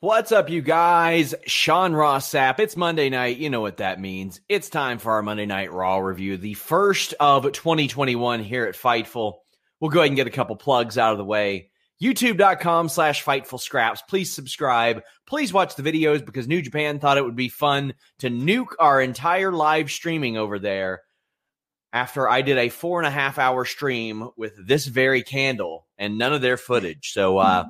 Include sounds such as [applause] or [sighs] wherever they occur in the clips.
What's up, you guys? Sean Ross Sapp. It's Monday night. You know what that means. It's time for our Monday Night Raw review, the first of 2021 here at Fightful. We'll go ahead and get a couple plugs out of the way. YouTube.com slash Fightful Scraps. Please subscribe. Please watch the videos because New Japan thought it would be fun to nuke our entire live streaming over there after I did a four and a half hour stream with this very candle and none of their footage. So, uh,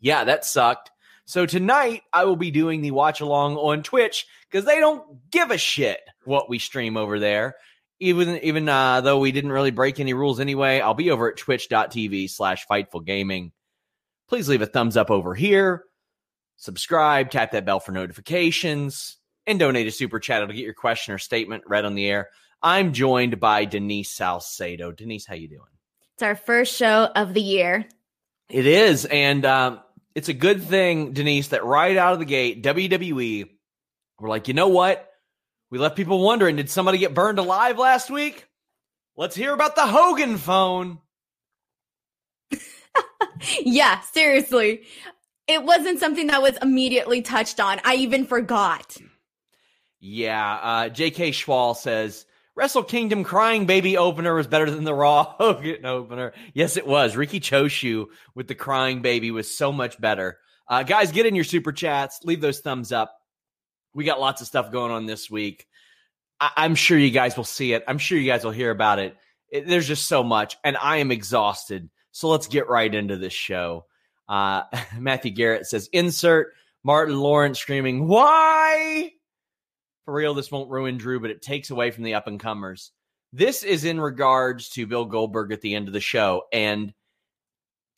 yeah, that sucked. So tonight I will be doing the watch along on Twitch because they don't give a shit what we stream over there. Even even uh, though we didn't really break any rules anyway, I'll be over at twitch.tv slash fightful gaming. Please leave a thumbs up over here. Subscribe, tap that bell for notifications, and donate a super chat. to get your question or statement read on the air. I'm joined by Denise Salcedo. Denise, how you doing? It's our first show of the year. It is, and um, it's a good thing, Denise, that right out of the gate, WWE were like, you know what? We left people wondering, did somebody get burned alive last week? Let's hear about the Hogan phone. [laughs] yeah, seriously. It wasn't something that was immediately touched on. I even forgot. Yeah, uh, J.K. Schwal says Wrestle Kingdom Crying Baby opener was better than the Raw [laughs] Hogan opener. Yes, it was. Riki Choshu with the Crying Baby was so much better. Uh, guys, get in your super chats. Leave those thumbs up. We got lots of stuff going on this week. I- am sure you guys will see it. I'm sure you guys will hear about it. it. There's just so much, and I am exhausted. So let's get right into this show. Uh, [laughs] Matthew Garrett says, insert Martin Lawrence screaming, Why? For real, this won't ruin Drew, but it takes away from the up and comers. This is in regards to Bill Goldberg at the end of the show. And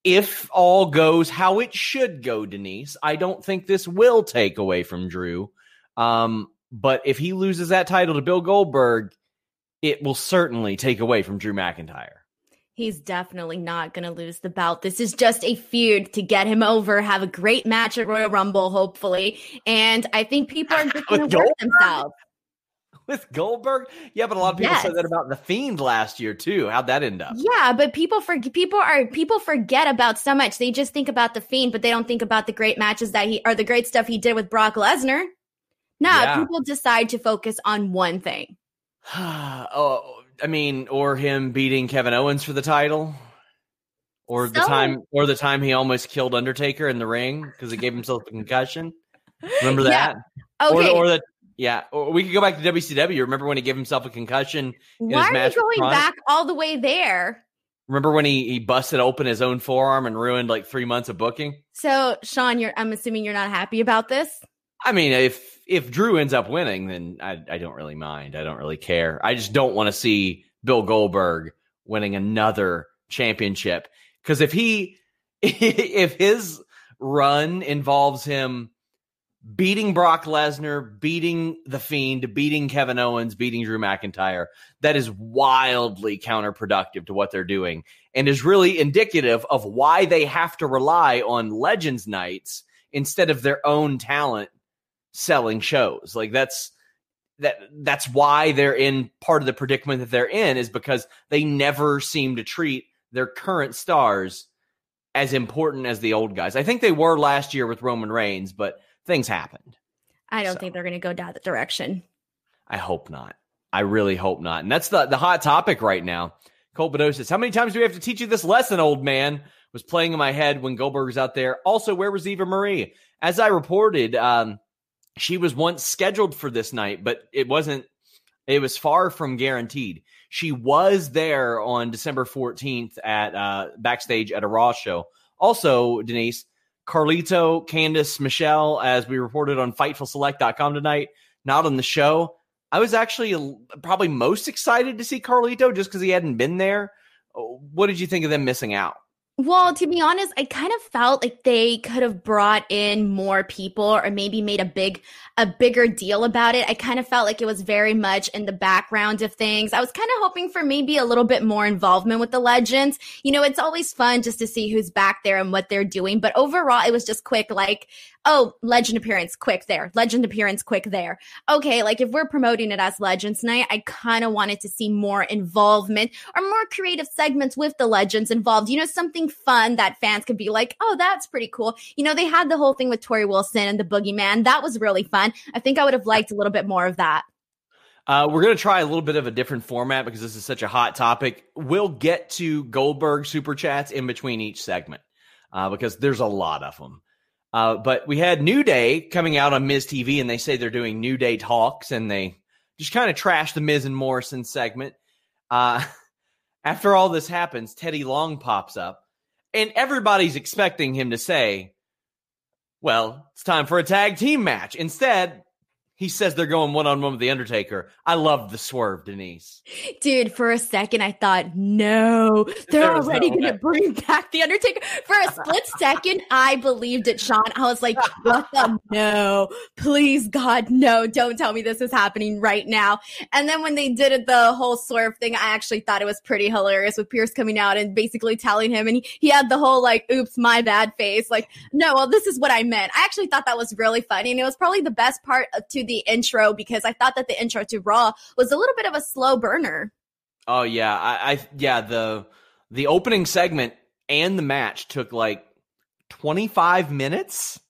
if all goes how it should go, Denise, I don't think this will take away from Drew. Um, but if he loses that title to Bill Goldberg, it will certainly take away from Drew McIntyre he's definitely not going to lose the belt. This is just a feud to get him over, have a great match at Royal Rumble, hopefully. And I think people are [laughs] just going to work themselves. With Goldberg, yeah, but a lot of people yes. said that about the Fiend last year too. How'd that end up? Yeah, but people for people are people forget about so much. They just think about the Fiend, but they don't think about the great matches that he or the great stuff he did with Brock Lesnar. No, yeah. people decide to focus on one thing. [sighs] oh, I mean, or him beating Kevin Owens for the title, or so, the time, or the time he almost killed Undertaker in the ring because he gave himself a concussion. Remember that? Yeah. Okay. Or, or that. Yeah, or we could go back to WCW. Remember when he gave himself a concussion? Why are you going back all the way there? Remember when he, he busted open his own forearm and ruined like three months of booking? So, Sean, you're I'm assuming you're not happy about this. I mean, if if Drew ends up winning, then I, I don't really mind. I don't really care. I just don't want to see Bill Goldberg winning another championship because if he [laughs] if his run involves him beating Brock Lesnar, beating The Fiend, beating Kevin Owens, beating Drew McIntyre, that is wildly counterproductive to what they're doing and is really indicative of why they have to rely on Legends Nights instead of their own talent selling shows. Like that's that that's why they're in part of the predicament that they're in is because they never seem to treat their current stars as important as the old guys. I think they were last year with Roman Reigns, but things happened. I don't so. think they're going to go down that direction. I hope not. I really hope not. And that's the the hot topic right now. Colt Bedeau says, How many times do we have to teach you this lesson, old man? Was playing in my head when Goldberg was out there. Also, where was Eva Marie? As I reported, um, she was once scheduled for this night, but it wasn't, it was far from guaranteed. She was there on December 14th at uh, backstage at a Raw show. Also, Denise, Carlito, Candice, Michelle, as we reported on FightfulSelect.com tonight, not on the show. I was actually probably most excited to see Carlito just because he hadn't been there. What did you think of them missing out? Well, to be honest, I kind of felt like they could have brought in more people or maybe made a big a bigger deal about it. I kind of felt like it was very much in the background of things. I was kind of hoping for maybe a little bit more involvement with the legends. You know, it's always fun just to see who's back there and what they're doing, but overall it was just quick like oh, legend appearance, quick there. Legend appearance, quick there. Okay, like if we're promoting it as Legends Night, I kind of wanted to see more involvement or more creative segments with the legends involved. You know, something fun that fans could be like, oh, that's pretty cool. You know, they had the whole thing with Torrie Wilson and the Boogeyman. That was really fun. I think I would have liked a little bit more of that. Uh, we're going to try a little bit of a different format because this is such a hot topic. We'll get to Goldberg super chats in between each segment uh, because there's a lot of them. Uh, but we had New Day coming out on Miz TV, and they say they're doing New Day talks, and they just kind of trash the Miz and Morrison segment. Uh, [laughs] after all this happens, Teddy Long pops up, and everybody's expecting him to say, Well, it's time for a tag team match. Instead, he says they're going one on one with The Undertaker. I love the swerve, Denise. Dude, for a second, I thought, no, they're already no going to bring back The Undertaker. For a split [laughs] second, I believed it, Sean. I was like, what the? No, please, God, no, don't tell me this is happening right now. And then when they did it, the whole swerve thing, I actually thought it was pretty hilarious with Pearce coming out and basically telling him, and he, he had the whole like, oops, my bad face. Like, no, well, this is what I meant. I actually thought that was really funny. And it was probably the best part to the intro because I thought that the intro to Raw was a little bit of a slow burner. Oh yeah, I, I yeah the the opening segment and the match took like 25 minutes.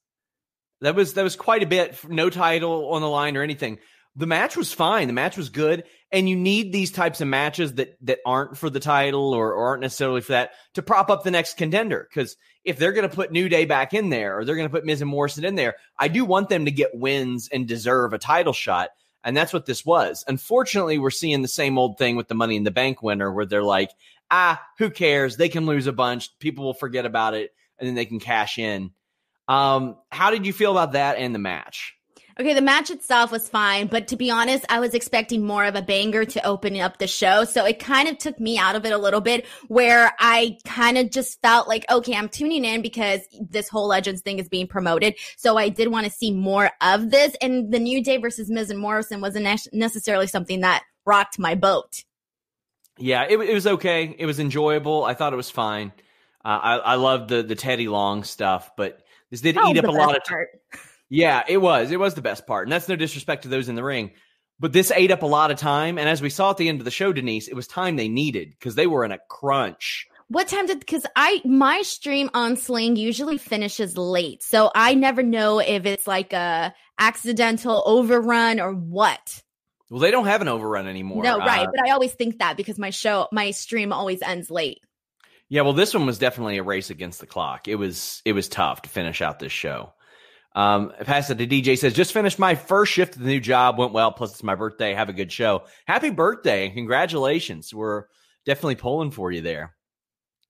That was that was quite a bit. No title on the line or anything. The match was fine. The match was good, and you need these types of matches that that aren't for the title or, or aren't necessarily for that to prop up the next contender. Because if they're going to put New Day back in there or they're going to put Miz and Morrison in there, I do want them to get wins and deserve a title shot. And that's what this was. Unfortunately, we're seeing the same old thing with the Money in the Bank winner where they're like, ah, who cares? They can lose a bunch. People will forget about it and then they can cash in. Um, how did you feel about that and the match? Okay, the match itself was fine, but to be honest, I was expecting more of a banger to open up the show. So it kind of took me out of it a little bit where I kind of just felt like, okay, I'm tuning in because this whole Legends thing is being promoted. So I did want to see more of this. And the New Day versus Miz and Morrison wasn't necessarily something that rocked my boat. Yeah, it, it was okay. It was enjoyable. I thought it was fine. Uh, I, I loved the, the Teddy Long stuff, but this did eat up a lot of time. [laughs] Yeah, it was. It was the best part. And that's no disrespect to those in the ring. But this ate up a lot of time. And as we saw at the end of the show, Denise, it was time they needed because they were in a crunch. What time did because I my stream on Sling usually finishes late. So I never know if it's like a accidental overrun or what. Well, they don't have an overrun anymore. No, right. Uh, but I always think that because my show my stream always ends late. Yeah, well, this one was definitely a race against the clock. It was it was tough to finish out this show. Um, pass it to DJ says, just finished my first shift of the new job. Went well. Plus, it's my birthday. Have a good show. Happy birthday and congratulations. We're definitely pulling for you there.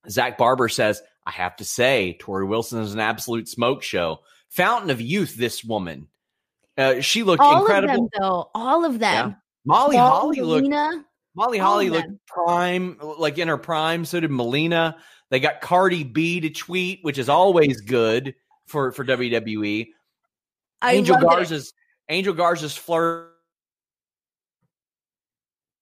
Zach Barber says, I have to say, Torrie Wilson is an absolute smoke show. Fountain of youth, this woman. Uh, she looked all incredible. Of them, though. All of them. Yeah. Molly Ball, Holly looked. Molly Holly looked prime, like in her prime. So did Melina. They got Cardi B to tweet, which is always good for for WWE. I Angel Garza's it. Angel Garza's flirt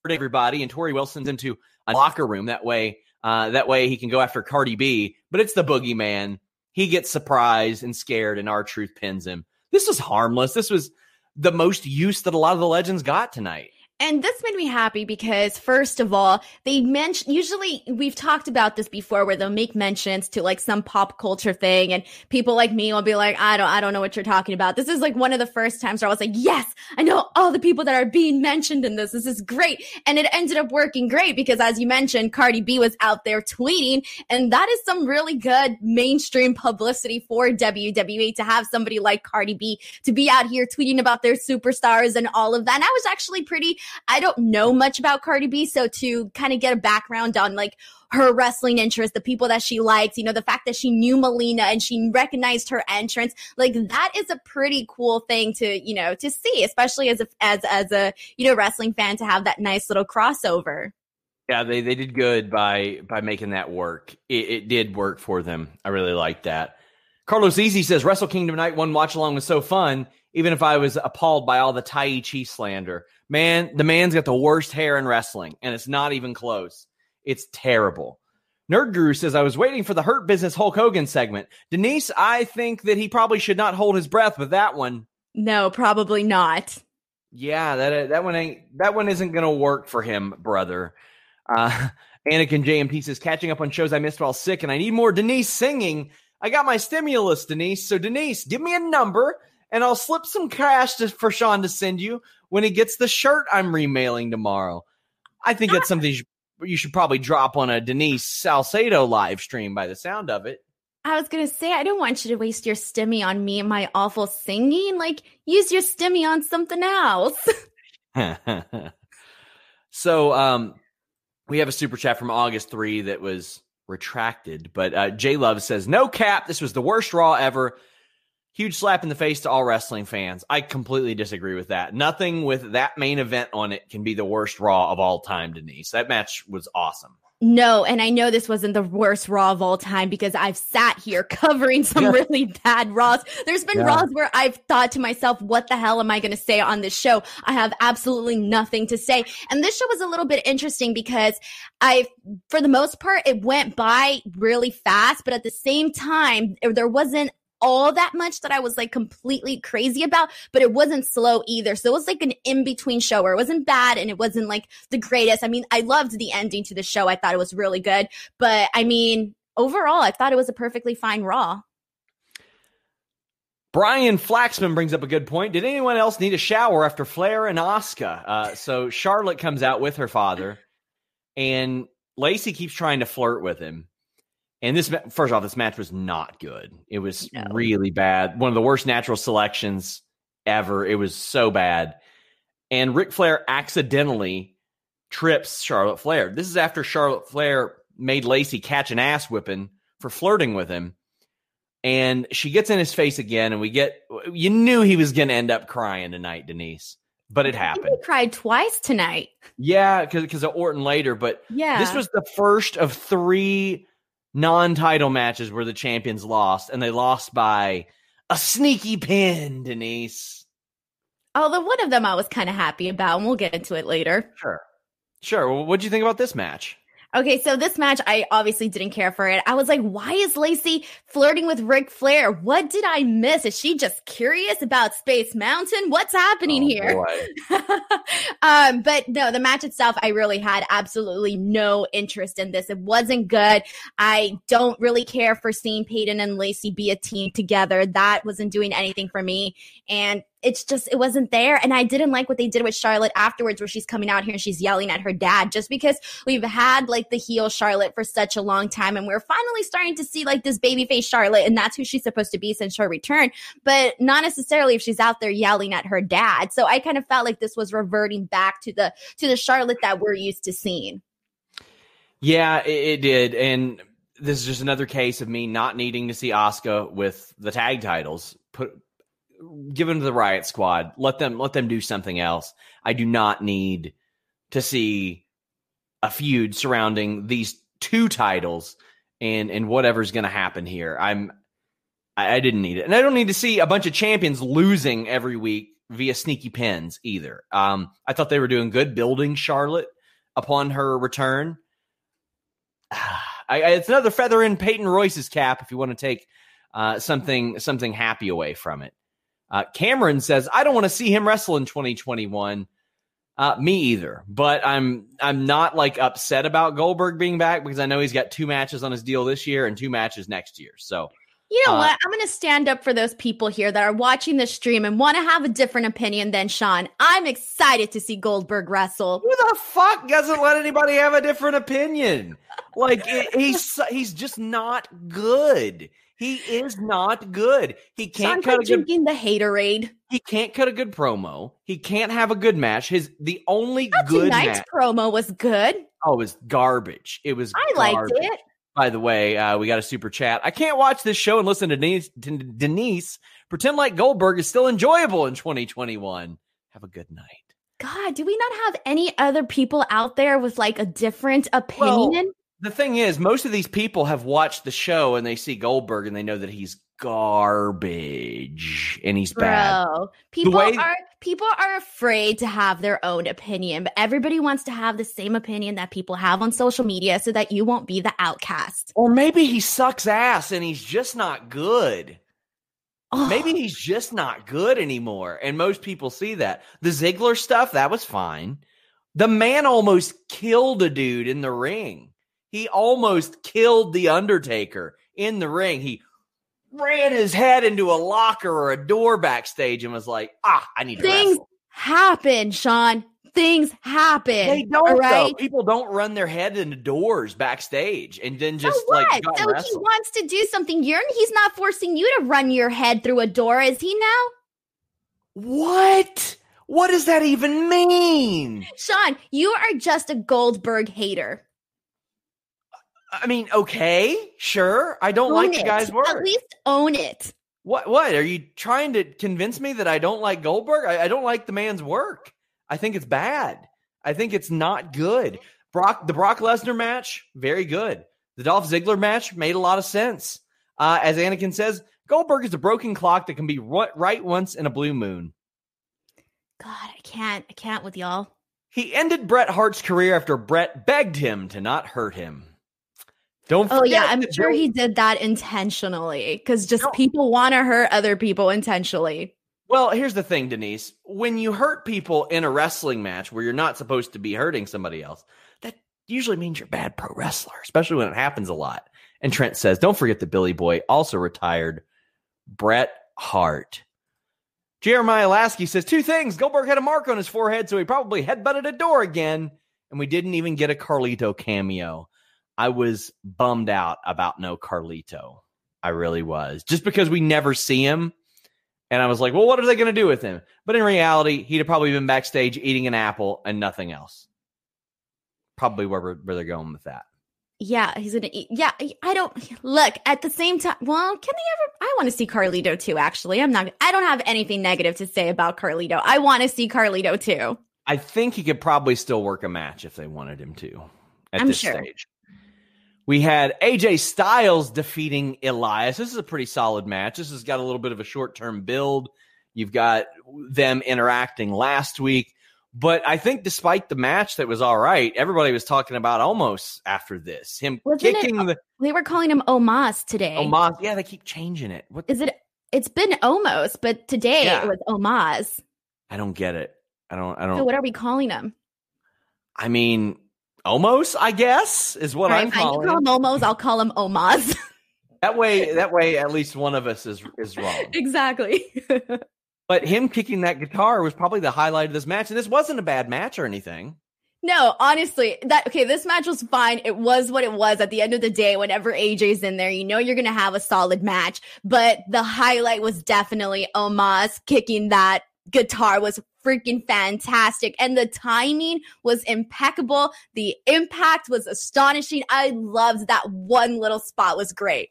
everybody, and Torrie Wilson's into a locker room. That way, uh, that way he can go after Cardi B. But it's the boogeyman. He gets surprised and scared, and R-Truth pins him. This was harmless. This was the most use that a lot of the legends got tonight. And this made me happy because, first of all, they mention, usually we've talked about this before where they'll make mentions to like some pop culture thing and people like me will be like, I don't, I don't know what you're talking about. This is like one of the first times where I was like, yes, I know all the people that are being mentioned in this. This is great. And it ended up working great because as you mentioned, Cardi B was out there tweeting and that is some really good mainstream publicity for WWE to have somebody like Cardi B to be out here tweeting about their superstars and all of that. And I was actually pretty I don't know much about Cardi B. So to kind of get a background on like her wrestling interest, the people that she likes, you know, the fact that she knew Melina and she recognized her entrance, like that is a pretty cool thing to, you know, to see, especially as a, as, as a, you know, wrestling fan to have that nice little crossover. Yeah, they, they did good by by making that work. It, it did work for them. I really like that. Carlos Easy says Wrestle Kingdom Night One watch along was so fun. Even if I was appalled by all the Taichi slander, man, the man's got the worst hair in wrestling, and it's not even close. It's terrible. Nerd Guru says I was waiting for the Hurt Business Hulk Hogan segment. Denise, I think that he probably should not hold his breath with that one. No, probably not. Yeah, that that one ain't that one isn't gonna work for him, brother. Uh, [laughs] Anakin JMT says catching up on shows I missed while sick, and I need more Denise singing. I got my stimulus, Denise. So Denise, give me a number, and I'll slip some cash to, for Sean to send you when he gets the shirt I'm remailing tomorrow. I think that's something you should, you should probably drop on a Denise Salcedo live stream. By the sound of it. I was gonna say I don't want you to waste your stimmy on me and my awful singing. Like use your stimmy on something else. [laughs] [laughs] so um we have a super chat from August 3 that was retracted, but uh, J Love says, No cap. This was the worst Raw ever. Huge slap in the face to all wrestling fans. I completely disagree with that. Nothing with that main event on it can be the worst Raw of all time, Denise. That match was awesome. No, and I know this wasn't the worst Raw of all time because I've sat here [laughs] covering some yeah. really bad Raws. There's been yeah. Raws where I've thought to myself, what the hell am I going to say on this show? I have absolutely nothing to say. And this show was a little bit interesting because I, for the most part, it went by really fast, but at the same time, there wasn't all that much that I was like completely crazy about, but it wasn't slow either. So it was like an in between show where it wasn't bad and it wasn't like the greatest. I mean, I loved the ending to the show. I thought it was really good, but I mean, overall, I thought it was a perfectly fine Raw. Brian Flaxman brings up a good point. Did anyone else need a shower after Flair and Asuka? Uh, so Charlotte comes out with her father, and Lacey keeps trying to flirt with him. And this, first off, this match was not good. It was no. really bad. One of the worst natural selections ever. It was so bad. And Ric Flair accidentally trips Charlotte Flair. This is after Charlotte Flair made Lacey catch an ass whipping for flirting with him. And she gets in his face again, and we get, you knew he was going to end up crying tonight, Denise, but it happened. He cried twice tonight. Yeah, because of Orton later. But yeah, this was the first of three non-title matches where the champions lost, and they lost by a sneaky pin, Denise. Although one of them I was kind of happy about, and we'll get into it later. Sure. Sure. Well, what do you think about this match? Okay, so this match, I obviously didn't care for it. I was like, why is Lacey flirting with Ric Flair? What did I miss? Is she just curious about Space Mountain? What's happening oh, here? [laughs] um, but no, the match itself, I really had absolutely no interest in this. It wasn't good. I don't really care for seeing Peyton and Lacey be a team together. That wasn't doing anything for me. And it's just it wasn't there. And i didn't like what they did with charlotte afterwards where she's coming out here and she's yelling at her dad just because we've had like the heel charlotte for such a long time and we're finally starting to see like this babyface charlotte and that's who she's supposed to be since her return. But not necessarily if she's out there yelling at her dad. So i kind of felt like this was reverting back to the to the charlotte that we're used to seeing. Yeah it, it did. And this is just another case of me not needing to see Asuka with the tag titles. Put give them to the Riot Squad. Let them let them do something else. I do not need to see a feud surrounding these two titles and and whatever's going to happen here. I'm I, I, didn't need it, and I don't need to see a bunch of champions losing every week via sneaky pins either. Um, I thought they were doing good building Charlotte upon her return. [sighs] I, it's another feather in Peyton Royce's cap if you want to take uh, something something happy away from it. Uh, Cameron says, I don't want to see him wrestle in 2021. Uh, me either, but I'm I'm not like upset about Goldberg being back because I know he's got two matches on his deal this year and two matches next year. So you know uh, what? I'm going to stand up for those people here that are watching this stream and want to have a different opinion than Sean. I'm excited to see Goldberg wrestle. Who the fuck doesn't let anybody have a different opinion? Like it, he's he's just not good. He is not good. He can't cut a good, the haterade. He can't cut a good promo. He can't have a good match. His the only Not good tonight's match, promo was good. Oh, it was garbage. It was. I garbage. liked it. By the way, uh, we got a super chat. I can't watch this show and listen to Denise, to Denise pretend like Goldberg is still enjoyable in 2021. Have a good night. God, do we not have any other people out there with like a different opinion? Well, the thing is, most of these people have watched the show and they see Goldberg and they know that he's garbage and he's Bro, bad. People way- are people are afraid to have their own opinion, but everybody wants to have the same opinion that people have on social media so that you won't be the outcast. Or maybe he sucks ass and he's just not good. Oh. Maybe he's just not good anymore. And most people see that. The Ziggler stuff, that was fine. The man almost killed a dude in the ring. He almost killed the Undertaker in the ring. He ran his head into a locker or a door backstage and was like, ah, I need to Things wrestle. happen, Sean. Things happen. They don't, right? Though. People don't run their head into doors backstage and then just so like So he wants to do something. You're he's not forcing you to run your head through a door, is he now? What? What does that even mean? Sean, you are just a Goldberg hater. I mean, okay, sure. I don't own like it. the guy's work. At least own it. What? What are you trying to convince me that I don't like Goldberg? I, I don't like the man's work. I think it's bad. I think it's not good. Brock, the Brock Lesnar match, very good. The Dolph Ziggler match made a lot of sense. Uh, as Anakin says, Goldberg is a broken clock that can be right once in a blue moon. God, I can't. I can't with y'all. He ended Bret Hart's career after Bret begged him to not hurt him. Don't. Oh yeah, I'm sure he did that intentionally because just no. people want to hurt other people intentionally. Well, here's the thing, Denise. When you hurt people in a wrestling match where you're not supposed to be hurting somebody else, that usually means you're a bad pro wrestler, especially when it happens a lot. And Trent says, don't forget the Billy Boy also retired Bret Hart. Jeremiah Lasky says two things. Goldberg had a mark on his forehead, so he probably headbutted a door again. And we didn't even get a Carlito cameo. I was bummed out about no Carlito. I really was. Just because we never see him. And I was like, well, what are they going to do with him? But in reality, he'd have probably been backstage eating an apple and nothing else. Probably where, where they're going with that. Yeah, he's gonna eat. Yeah, I don't look at the same time. Well, can they ever? I want to see Carlito too. Actually, I'm not. I don't have anything negative to say about Carlito. I want to see Carlito too. I think he could probably still work a match if they wanted him to. At I'm this sure. stage, we had AJ Styles defeating Elias. This is a pretty solid match. This has got a little bit of a short term build. You've got them interacting last week. But I think despite the match that was all right, everybody was talking about almost after this. Him Wasn't kicking it, the They were calling him Omos today. Omos. Yeah, they keep changing it. What is it? It's been Omos, but today yeah. it was Omos. I don't get it. I don't I don't So what are we calling him? I mean, Omos, I guess, is what I'm calling. You call him Omos, I'll call him Omos. [laughs] that way, that way, at least one of us is is wrong. [laughs] Exactly. [laughs] But him kicking that guitar was probably the highlight of this match. And this wasn't a bad match or anything. No, honestly, that okay, this match was fine. It was what it was at the end of the day. Whenever AJ's in there, you know you're gonna have a solid match. But the highlight was definitely Omos kicking that guitar was freaking fantastic. And the timing was impeccable. The impact was astonishing. I loved that one little spot was great.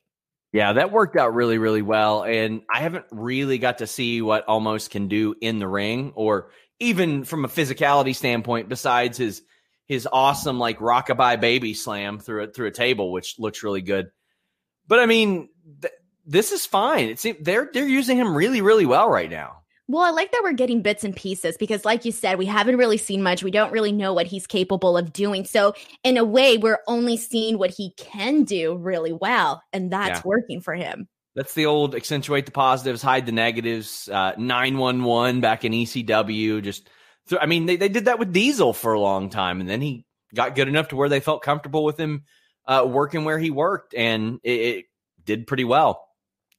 Yeah, that worked out really, really well. And I haven't really got to see what Omos can do in the ring or even from a physicality standpoint, besides his his awesome like rockabye baby slam through it through a table, which looks really good. But I mean, th- this is fine. It's they're they're using him really, really well right now. Well, I like that we're getting bits and pieces because, like you said, we haven't really seen much. We don't really know what he's capable of doing. So, in a way, we're only seeing what he can do really well, and that's yeah. working for him. That's the old accentuate the positives, hide the negatives. Uh, nine one one back in ECW. Just, th- I mean, they they did that with Diesel for a long time, and then he got good enough to where they felt comfortable with him uh, working where he worked, and it, it did pretty well.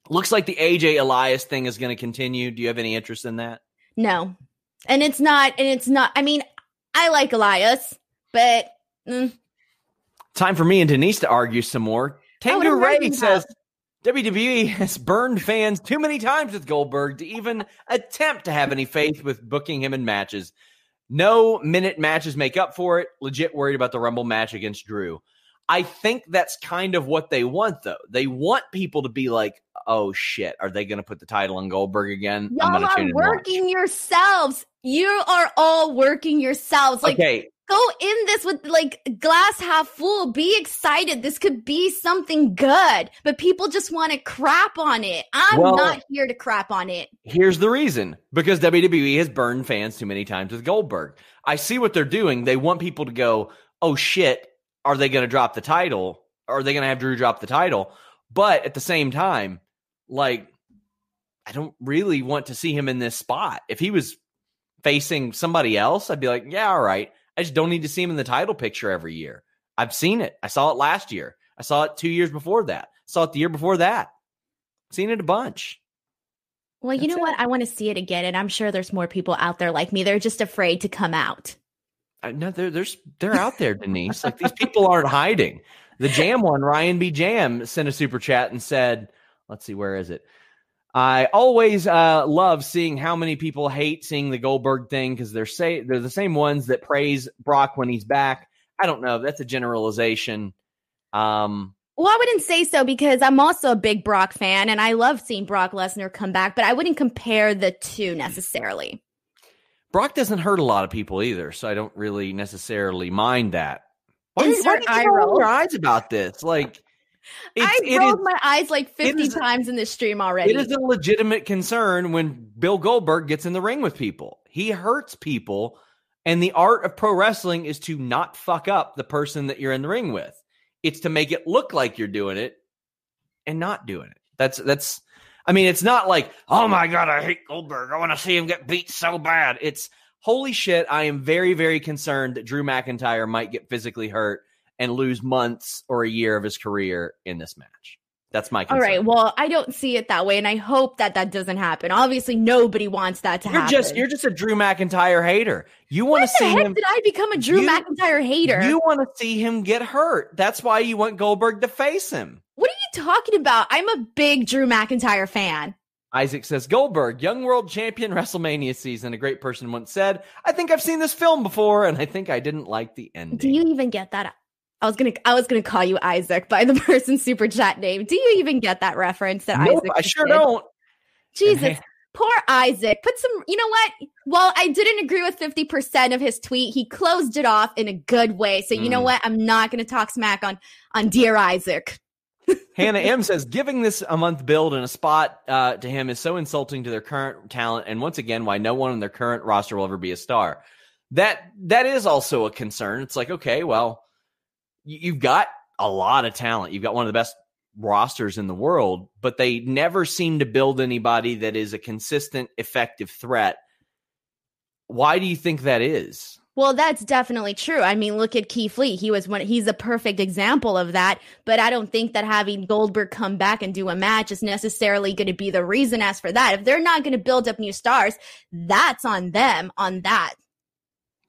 Looks like the AJ Elias thing is going to continue. Do you have any interest in that? No. And it's not, and it's not, I mean, I like Elias, but. Mm. Time for me and Denise to argue some more. Tango Ray says WWE has burned fans too many times with Goldberg to even attempt to have any faith with booking him in matches. No minute matches make up for it. Legit worried about the Rumble match against Drew. I think that's kind of what they want, though. They want people to be like, "Oh shit, are they going to put the title on Goldberg again?" Y'all are working yourselves. You are all working yourselves. Like, okay. go in this with like glass half full. Be excited. This could be something good, but people just want to crap on it. I'm well, not here to crap on it. Here's the reason: because WWE has burned fans too many times with Goldberg. I see what they're doing. They want people to go, "Oh shit." Are they going to drop the title? Are they going to have Drew drop the title? But at the same time, like, I don't really want to see him in this spot. If he was facing somebody else, I'd be like, yeah, all right. I just don't need to see him in the title picture every year. I've seen it. I saw it last year. I saw it two years before that. I saw it the year before that. Seen it a bunch. Well, you That's know it. what? I want to see it again, and I'm sure there's more people out there like me. They're just afraid to come out. No, they're there's they're out there, Denise. Like these people aren't hiding. The Jam one, Ryan B. Jam sent a super chat and said, "Let's see, where is it? I always uh, love seeing how many people hate seeing the Goldberg thing because they're say they're the same ones that praise Brock when he's back. I don't know. That's a generalization. Um, well, I wouldn't say so because I'm also a big Brock fan and I love seeing Brock Lesnar come back, but I wouldn't compare the two necessarily. Brock doesn't hurt a lot of people either, so I don't really necessarily mind that. Why, Insert why you roll your eyes about this? Like, [laughs] I rolled is, my eyes like 50 is, times in this stream already. It is a legitimate concern when Bill Goldberg gets in the ring with people. He hurts people, and the art of pro wrestling is to not fuck up the person that you're in the ring with. It's to make it look like you're doing it and not doing it. That's that's I mean, it's not like, oh my God, I hate Goldberg. I want to see him get beat so bad. It's holy shit. I am very, very concerned that Drew McIntyre might get physically hurt and lose months or a year of his career in this match. That's my concern. All right. Well, I don't see it that way, and I hope that that doesn't happen. Obviously, nobody wants that to you're happen. Just you're just a Drew McIntyre hater. You want to see him? Did I become a Drew you, McIntyre hater? You want to see him get hurt. That's why you want Goldberg to face him. What talking about? I'm a big Drew McIntyre fan. Isaac says Goldberg, young world champion WrestleMania season. A great person once said, "I think I've seen this film before, and I think I didn't like the ending." Do you even get that? I was gonna I was gonna call you Isaac by the [laughs] person's super chat name. Do you even get that reference that nope, Isaac? I sure did? don't. Jesus. Poor Isaac. Put some, you know what? Well, I didn't agree with 50% of his tweet. He closed it off in a good way. So, you mm. know what? I'm not to talk smack on on dear Isaac. Hannah M says giving this a month build and a spot uh, to him is so insulting to their current talent, and once again, why no one in their current roster will ever be a star. That that is also a concern. It's like, okay, well, you've got a lot of talent. You've got one of the best rosters in the world, but they never seem to build anybody that is a consistent, effective threat. Why do you think that is? Well, that's definitely true. I mean, look at Keith Lee. He was one he's a perfect example of that, but I don't think that having Goldberg come back and do a match is necessarily going to be the reason as for that. If they're not going to build up new stars, that's on them on that.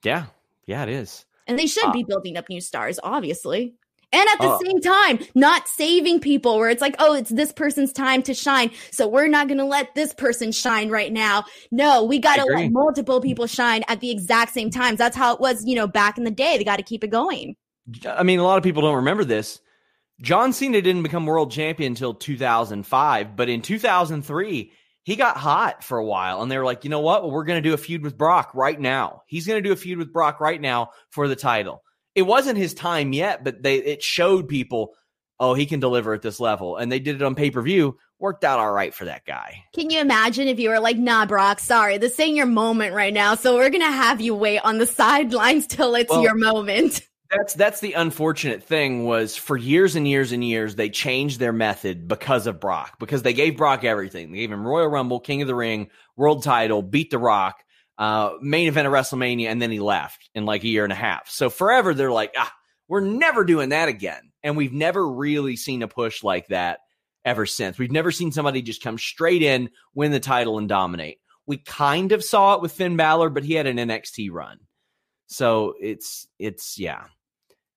Yeah. Yeah, it is. And they should uh, be building up new stars, obviously. And at the uh, same time, not saving people where it's like, oh, it's this person's time to shine. So we're not going to let this person shine right now. No, we got to let multiple people shine at the exact same times. That's how it was, you know, back in the day. They got to keep it going. I mean, a lot of people don't remember this. John Cena didn't become world champion until 2005, but in 2003, he got hot for a while and they were like, you know what? Well, we're going to do a feud with Brock right now. He's going to do a feud with Brock right now for the title. It wasn't his time yet, but they it showed people, oh, he can deliver at this level. And they did it on pay per view. Worked out all right for that guy. Can you imagine if you were like, nah, Brock, sorry, this ain't your moment right now. So we're going to have you wait on the sidelines till it's well, your moment. [laughs] That's that's the unfortunate thing was for years and years and years they changed their method because of Brock because they gave Brock everything. They gave him Royal Rumble, King of the Ring, World Title, beat The Rock, uh, main event of WrestleMania, and then he left in like a year and a half. So forever they're like, ah, we're never doing that again, and we've never really seen a push like that ever since. We've never seen somebody just come straight in, win the title, and dominate. We kind of saw it with Finn Balor, but he had an NXT run. So it's it's yeah.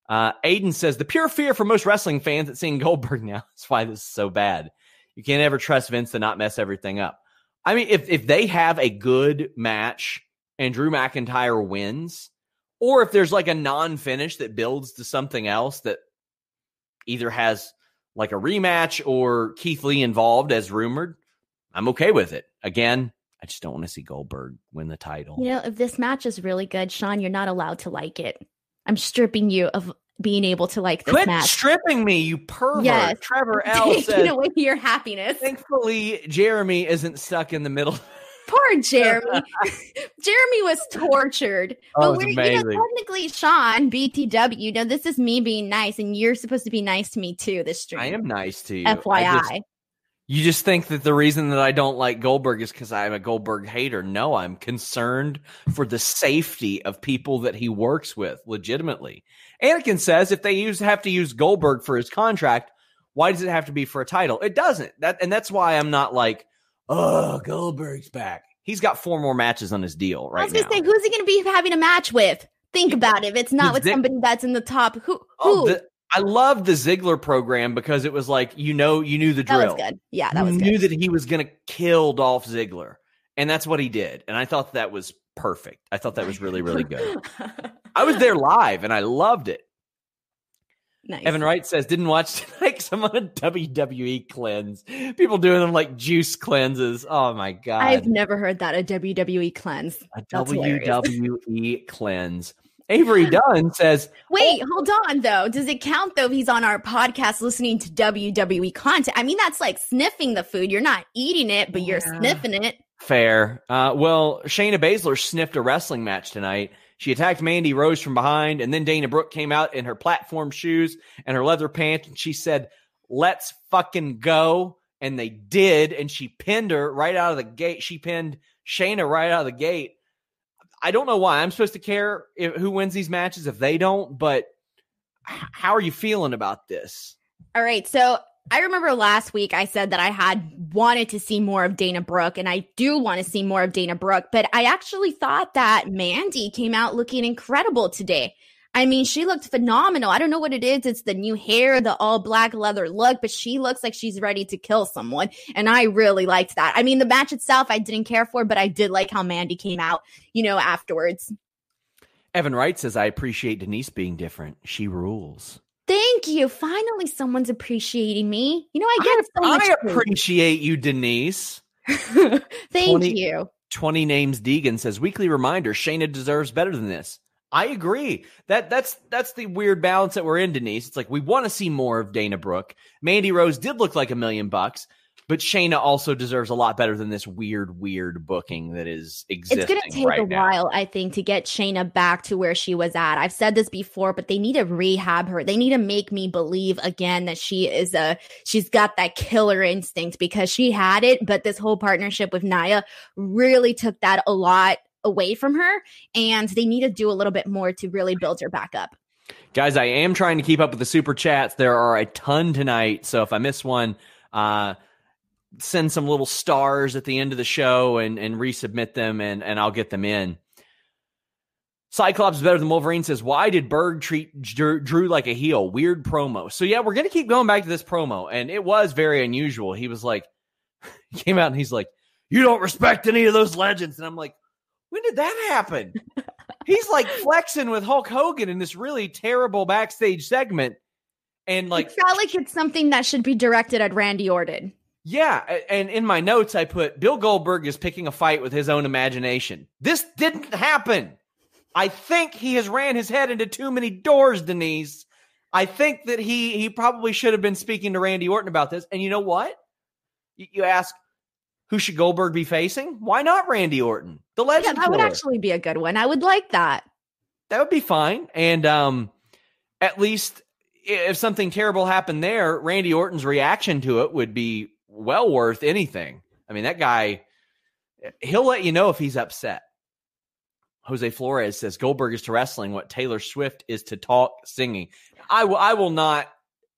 Uh, Aiden says the pure fear for most wrestling fans at seeing Goldberg [laughs] now is why this is so bad. You can't ever trust Vince to not mess everything up. I mean, if if they have a good match and Drew McIntyre wins, or if there's like a non-finish that builds to something else that either has like a rematch or Keith Lee involved as rumored, I'm okay with it. Again, I just don't want to see Goldberg win the title. You know, if this match is really good, Sean, you're not allowed to like it. I'm stripping you of being able to like this Quit match. stripping me, you pervert. Yes. Trevor [laughs] L Taking says, away your happiness. thankfully, Jeremy isn't stuck in the middle. [laughs] Poor Jeremy. [laughs] Jeremy was tortured. Oh, but we're, you know, technically, Sean, BTW, you know, this is me being nice, and you're supposed to be nice to me too this stream. I am nice to you. FYI. just- you just think that the reason that I don't like Goldberg is because I'm a Goldberg hater. No, I'm concerned for the safety of people that he works with legitimately. Anakin says if they use have to use Goldberg for his contract, why does it have to be for a title? It doesn't. That and that's why I'm not like, oh, Goldberg's back. He's got four more matches on his deal right I was going now. say, who's he going to be having a match with? Think about it. If it's not with somebody that's in the top, who? Oh, who? Oh, the- I love the Ziggler program because it was like you know you knew the that drill. was good. Yeah, that was you knew that he was going to kill Dolph Ziggler, and that's what he did. And I thought that was perfect. I thought that was really, really good. [laughs] I was there live, and I loved it. nice. Evan Wright says, "Didn't watch tonight 'cause I'm on a WWE cleanse. People doing them like juice cleanses. Oh my god, I've never heard that a WWE cleanse. a that's hilarious. WWE [laughs] cleanse." Avery Dunn says, oh Wait, hold on though. Does it count though if he's on our podcast listening to WWE content? I mean, that's like sniffing the food. You're not eating it, but you're sniffing it. Fair. Uh, well, Shayna Baszler sniffed a wrestling match tonight. She attacked Mandy Rose from behind, and then Dana Brooke came out in her platform shoes and her leather pants, and she said, "Let's fucking go." And they did, and she pinned her right out of the gate. She pinned Shayna right out of the gate. I don't know why I'm supposed to care if, who wins these matches if they don't, but how are you feeling about this? All right. So I remember last week I said that I had wanted to see more of Dana Brooke, and I do want to see more of Dana Brooke, but I actually thought that Mandy came out looking incredible today. I mean, she looked phenomenal. I don't know what it is. It's the new hair, the all black leather look, but she looks like she's ready to kill someone. And I really liked that. I mean, the match itself I didn't care for, but I did like how Mandy came out, you know, afterwards. Evan Wright says, "I appreciate Denise being different. She rules." Thank you. Finally, someone's appreciating me. You know, I get so much. I appreciate you, Denise. [laughs] Thank 20 you. 20 names Deegan says weekly reminder Shayna deserves better than this. I agree. That that's that's the weird balance that we're in, Denise. It's like we want to see more of Dana Brooke. Mandy Rose did look like a million bucks, but Shayna also deserves a lot better than this weird, weird booking that is existing. It's going to take right a now. while, I think, to get Shayna back to where she was at. I've said this before, but they need to rehab her. They need to make me believe again that she is a she's got that killer instinct because she had it, but this whole partnership with Nia really took that a lot away from her, and they need to do a little bit more to really build her back up. Guys, I am trying to keep up with the super chats. There are a ton tonight, so if I miss one, uh send some little stars at the end of the show and and resubmit them and and I'll get them in. Cyclops is better than Wolverine says, Why did Berg treat Drew, like a heel? Weird promo. So, yeah, we're going to keep going back to this promo. And it was very unusual. He was like, [laughs] he came out and he's like, You don't respect any of those legends. And I'm like, When did that happen? [laughs] he's like flexing with Hulk Hogan in this really terrible backstage segment. And like, it felt like it's something that should be directed at Randy Orton. Yeah, and in my notes I put Bill Goldberg is picking a fight with his own imagination. This didn't happen. I think he has ran his head into too many doors, Denise. I think that he he probably should have been speaking to Randy Orton about this. And you know what? You, you ask who should Goldberg be facing? Why not Randy Orton, the legend. Yeah, that would actually be a good one. I would like that. that would be fine. And um, at least if something terrible happened there, Randy Orton's reaction to it would be well worth anything. I mean, that guy, he'll let you know if he's upset. Jose Flores says Goldberg is to wrestling what Taylor Swift is to talk singing. I will. I will not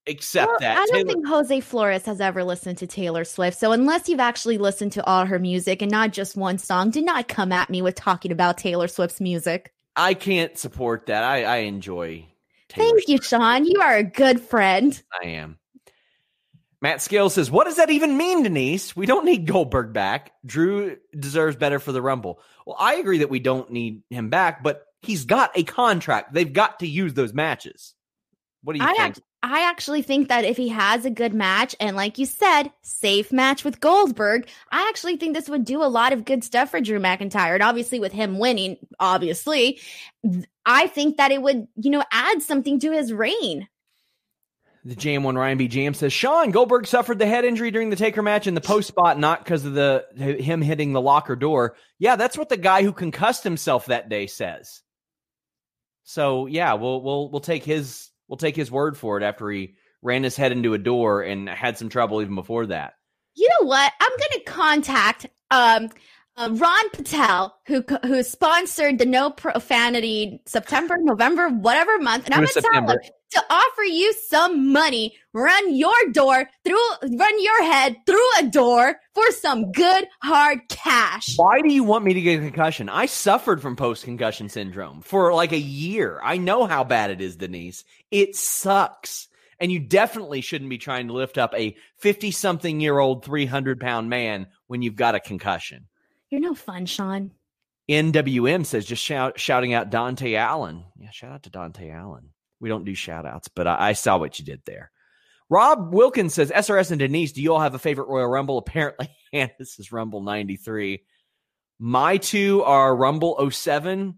accept Well, that. I don't Taylor- think Jose Flores has ever listened to Taylor Swift. So unless you've actually listened to all her music and not just one song, do not come at me with talking about Taylor Swift's music. I can't support that. I, I enjoy. Taylor Thank you, Sean. You are a good friend. I am. Matt Scales says, What does that even mean, Denise? We don't need Goldberg back. Drew deserves better for the Rumble. Well, I agree that we don't need him back, but he's got a contract. They've got to use those matches. What do you I think? act- I actually think that if he has a good match and like you said, safe match with Goldberg, I actually think this would do a lot of good stuff for Drew McIntyre. And obviously with him winning, obviously, I think that it would, you know, add something to his reign. The JM1 Ryan B. Jam says Sean Goldberg suffered the head injury during the Taker match in the post spot, not because of the him hitting the locker door. Yeah, that's what the guy who concussed himself that day says. So yeah, we'll we'll we'll take his we'll take his word for it after he ran his head into a door and had some trouble even before that. You know what? I'm going to contact um uh, Ron Patel, who who sponsored the No Profanity September, November, whatever month, and I'm gonna tell him to offer you some money, run your door through, run your head through a door for some good hard cash. Why do you want me to get a concussion? I suffered from post concussion syndrome for like a year. I know how bad it is, Denise. It sucks. And you definitely shouldn't be trying to lift up a 50 something year old, 300 pound man when you've got a concussion. You're no fun, Sean. NWM says just shout, shouting out Dante Allen. Yeah, shout out to Dante Allen. We don't do shout outs, but I, I saw what you did there. Rob Wilkins says SRS and Denise, do you all have a favorite Royal Rumble? Apparently, [laughs] and this is Rumble 93. My two are Rumble 07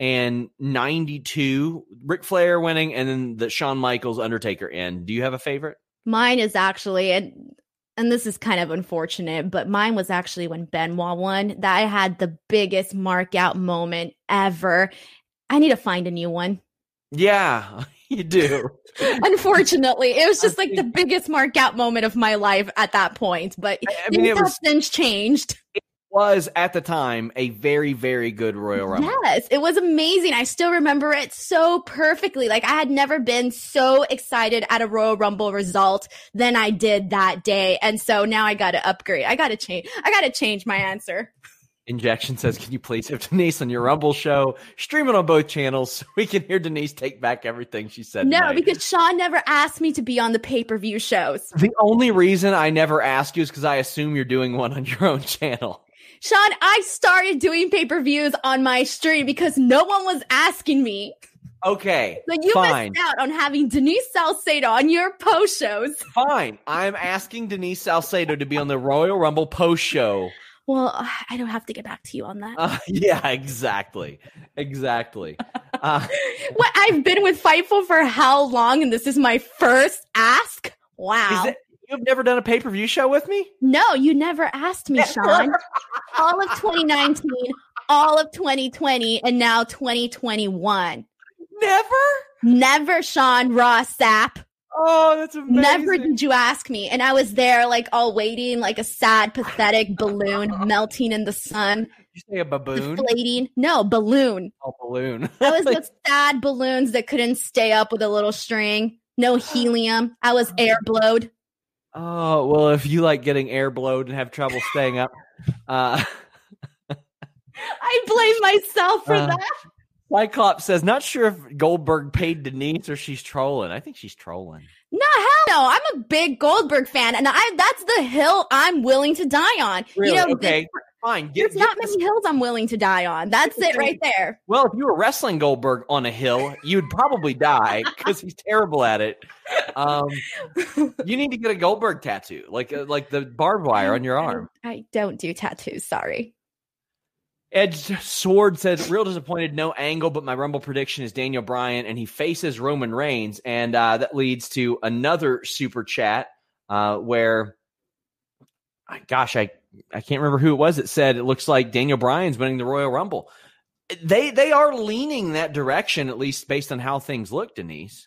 and 92. Ric Flair winning, and then the Shawn Michaels Undertaker end. Do you have a favorite? Mine is actually, and and this is kind of unfortunate, but mine was actually when Benoit won. That I had the biggest mark out moment ever. I need to find a new one. Yeah, [laughs] you do. Unfortunately, it was just like the biggest mark out moment of my life at that point. But I mean, it was, since changed. It was at the time a very, very good Royal Rumble. Yes, it was amazing. I still remember it so perfectly. Like I had never been so excited at a Royal Rumble result than I did that day. And so now I got to upgrade. I got to change. I got to change my answer. Injection says, "Can you please have Denise on your Rumble show? Stream it on both channels so we can hear Denise take back everything she said." No, tonight. because Sean never asked me to be on the pay per view shows. The only reason I never ask you is because I assume you're doing one on your own channel. Sean, I started doing pay per views on my stream because no one was asking me. Okay. So you fine. missed out on having Denise Salcedo on your post shows. Fine. I'm asking Denise Salcedo to be on the Royal Rumble post show. Well, I don't have to get back to you on that. Uh, [laughs] yeah, exactly. Exactly. [laughs] Uh, what I've been with Fightful for how long, and this is my first ask? Wow. It, you've never done a pay per view show with me? No, you never asked me, Sean. [laughs] all of 2019, all of 2020, and now 2021. Never? Never, Sean Ross Sapp. Oh, that's amazing. Never did you ask me. And I was there, like, all waiting, like a sad, pathetic balloon melting in the sun. Did you say a baboon? Deflating. No, balloon. Oh, balloon. [laughs] I was [laughs] those sad balloons that couldn't stay up with a little string. No helium. I was air blowed. Oh, well, if you like getting air blowed and have trouble staying up, uh, [laughs] I blame myself for uh, that. Cyclops says, not sure if Goldberg paid Denise or she's trolling. I think she's trolling. No, hell no. I'm a big Goldberg fan, and I that's the hill I'm willing to die on. Really? You know, okay. Fine. Get, there's get not this. many hills I'm willing to die on. That's it right there. Well, if you were wrestling Goldberg on a hill, you'd probably die [laughs] because he's terrible at it. Um, [laughs] you need to get a Goldberg tattoo, like uh, like the barbed wire on your arm. I don't do tattoos. Sorry. Edge Sword says, real disappointed, no angle, but my Rumble prediction is Daniel Bryan, and he faces Roman Reigns. And uh, that leads to another super chat uh, where, gosh, I, I can't remember who it was that said it looks like Daniel Bryan's winning the Royal Rumble. They they are leaning that direction, at least based on how things look, Denise.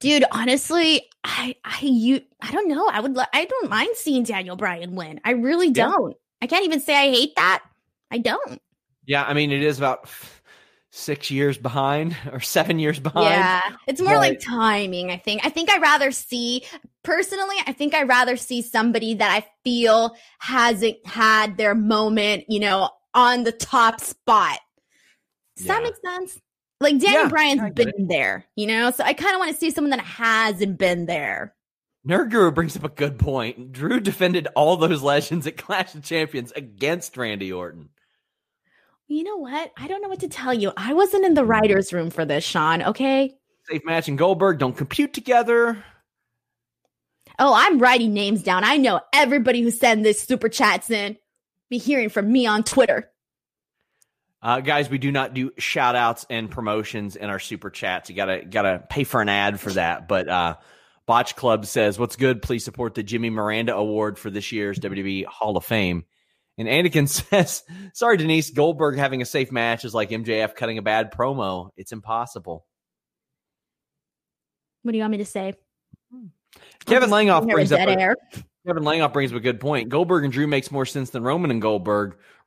Dude, honestly, I I you I don't know. I would I don't mind seeing Daniel Bryan win. I really don't. Yeah. I can't even say I hate that. I don't. Yeah, I mean, it is about six years behind [laughs] or seven years behind. Yeah, it's more but... like timing. I think. I think I rather see personally. I think I rather see somebody that I feel hasn't had their moment. You know, on the top spot. Does yeah. that make sense? Like Daniel yeah, Bryan's been it. there, you know, so I kind of want to see someone that hasn't been there. Nerd Guru brings up a good point. Drew defended all those [laughs] legends at Clash of Champions against Randy Orton. You know what? I don't know what to tell you. I wasn't in the writer's room for this, Sean. Okay. safe match and Goldberg don't compute together. Oh, I'm writing names down. I know everybody who sent this super chats in. Be hearing from me on Twitter. Uh, guys, we do not do shout outs and promotions in our super chats. You gotta gotta pay for an ad for that. But uh Botch Club says, What's good? Please support the Jimmy Miranda Award for this year's WWE Hall of Fame. And Anakin [laughs] says, Sorry, Denise, Goldberg having a safe match is like MJF cutting a bad promo. It's impossible. What do you want me to say? Hmm. Kevin Langoff brings up a, Kevin Langoff brings up a good point. Goldberg and Drew makes more sense than Roman and Goldberg.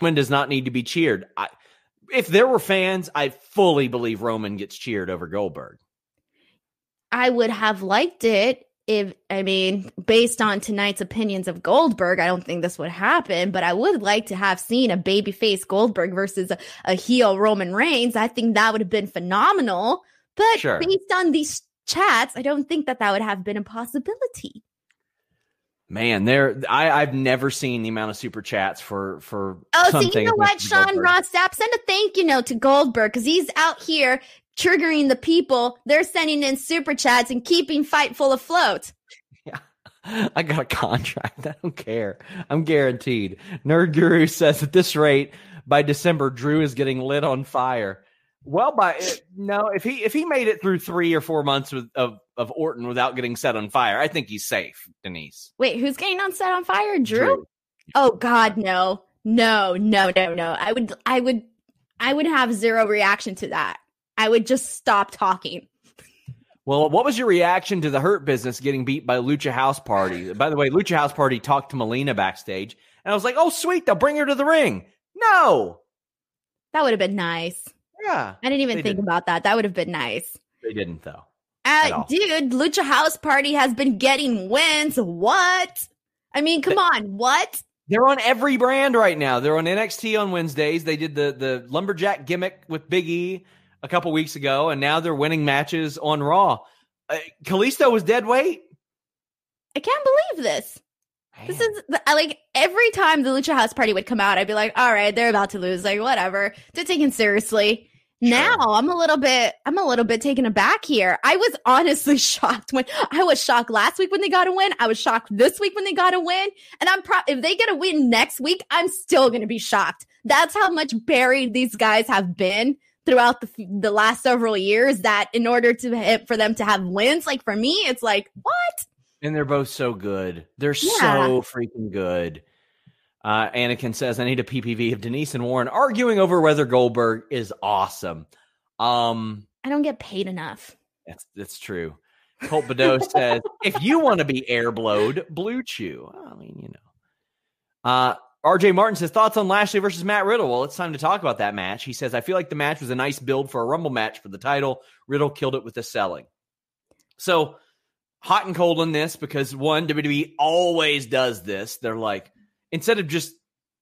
Roman does not need to be cheered. I, if there were fans, I fully believe Roman gets cheered over Goldberg. I would have liked it if I mean, based on tonight's opinions of Goldberg, I don't think this would happen, but I would like to have seen a babyface Goldberg versus a, a heel Roman Reigns. I think that would have been phenomenal. But sure. based on these chats, I don't think that that would have been a possibility. Man, there I, I've never seen the amount of super chats for for. Oh, so you know what, Sean Ross Sapp, send a thank you note to Goldberg because he's out here triggering the people. They're sending in super chats and keeping fight Fightful afloat. [laughs] Yeah, I got a contract. [laughs] I don't care. I'm guaranteed. Nerd Guru says at this rate, by December, Drew is getting lit on fire. Well, by eh, no, if he if he made it through three or four months with, of of Orton without getting set on fire, I think he's safe. Denise. Wait, who's getting on set on fire? Drew? Drew. Oh God, no, no, no, no, no. I would, I would, I would have zero reaction to that. I would just stop talking. Well, what was your reaction to the Hurt Business getting beat by Lucha House Party? by the way, Lucha House Party talked to Melina backstage, and I was like, "Oh, sweet, they'll bring her to the ring." No, that would have been nice. Yeah. I didn't even think didn't. about that. That would have been nice. They didn't though. Uh, dude, Lucha House Party has been getting wins. What? I mean, come on. What? They're on every brand right now. They're on NXT on Wednesdays. They did the the lumberjack gimmick with Big E a couple weeks ago, and now they're winning matches on Raw. Uh, Kalisto was dead weight. I can't believe this. Man. This is like every time the Lucha House Party would come out, I'd be like, all right, they're about to lose. Like, whatever. They're taken seriously. Sure. Now I'm a little bit, I'm a little bit taken aback here. I was honestly [laughs] shocked when I was shocked last week when they got a win. I was shocked this week when they got a win. And I'm pro if they get a win next week, I'm still going to be shocked. That's how much buried these guys have been throughout the, the last several years that in order to for them to have wins, like for me, it's like, what? And they're both so good. They're yeah. so freaking good. Uh, Anakin says, I need a PPV of Denise and Warren arguing over whether Goldberg is awesome. Um, I don't get paid enough. That's that's true. Colt Badeau [laughs] says, if you want to be air blowed, blue chew. I mean, you know. Uh, RJ Martin says, thoughts on Lashley versus Matt Riddle? Well, it's time to talk about that match. He says, I feel like the match was a nice build for a Rumble match for the title. Riddle killed it with the selling. So hot and cold on this because one, WWE always does this. They're like, instead of just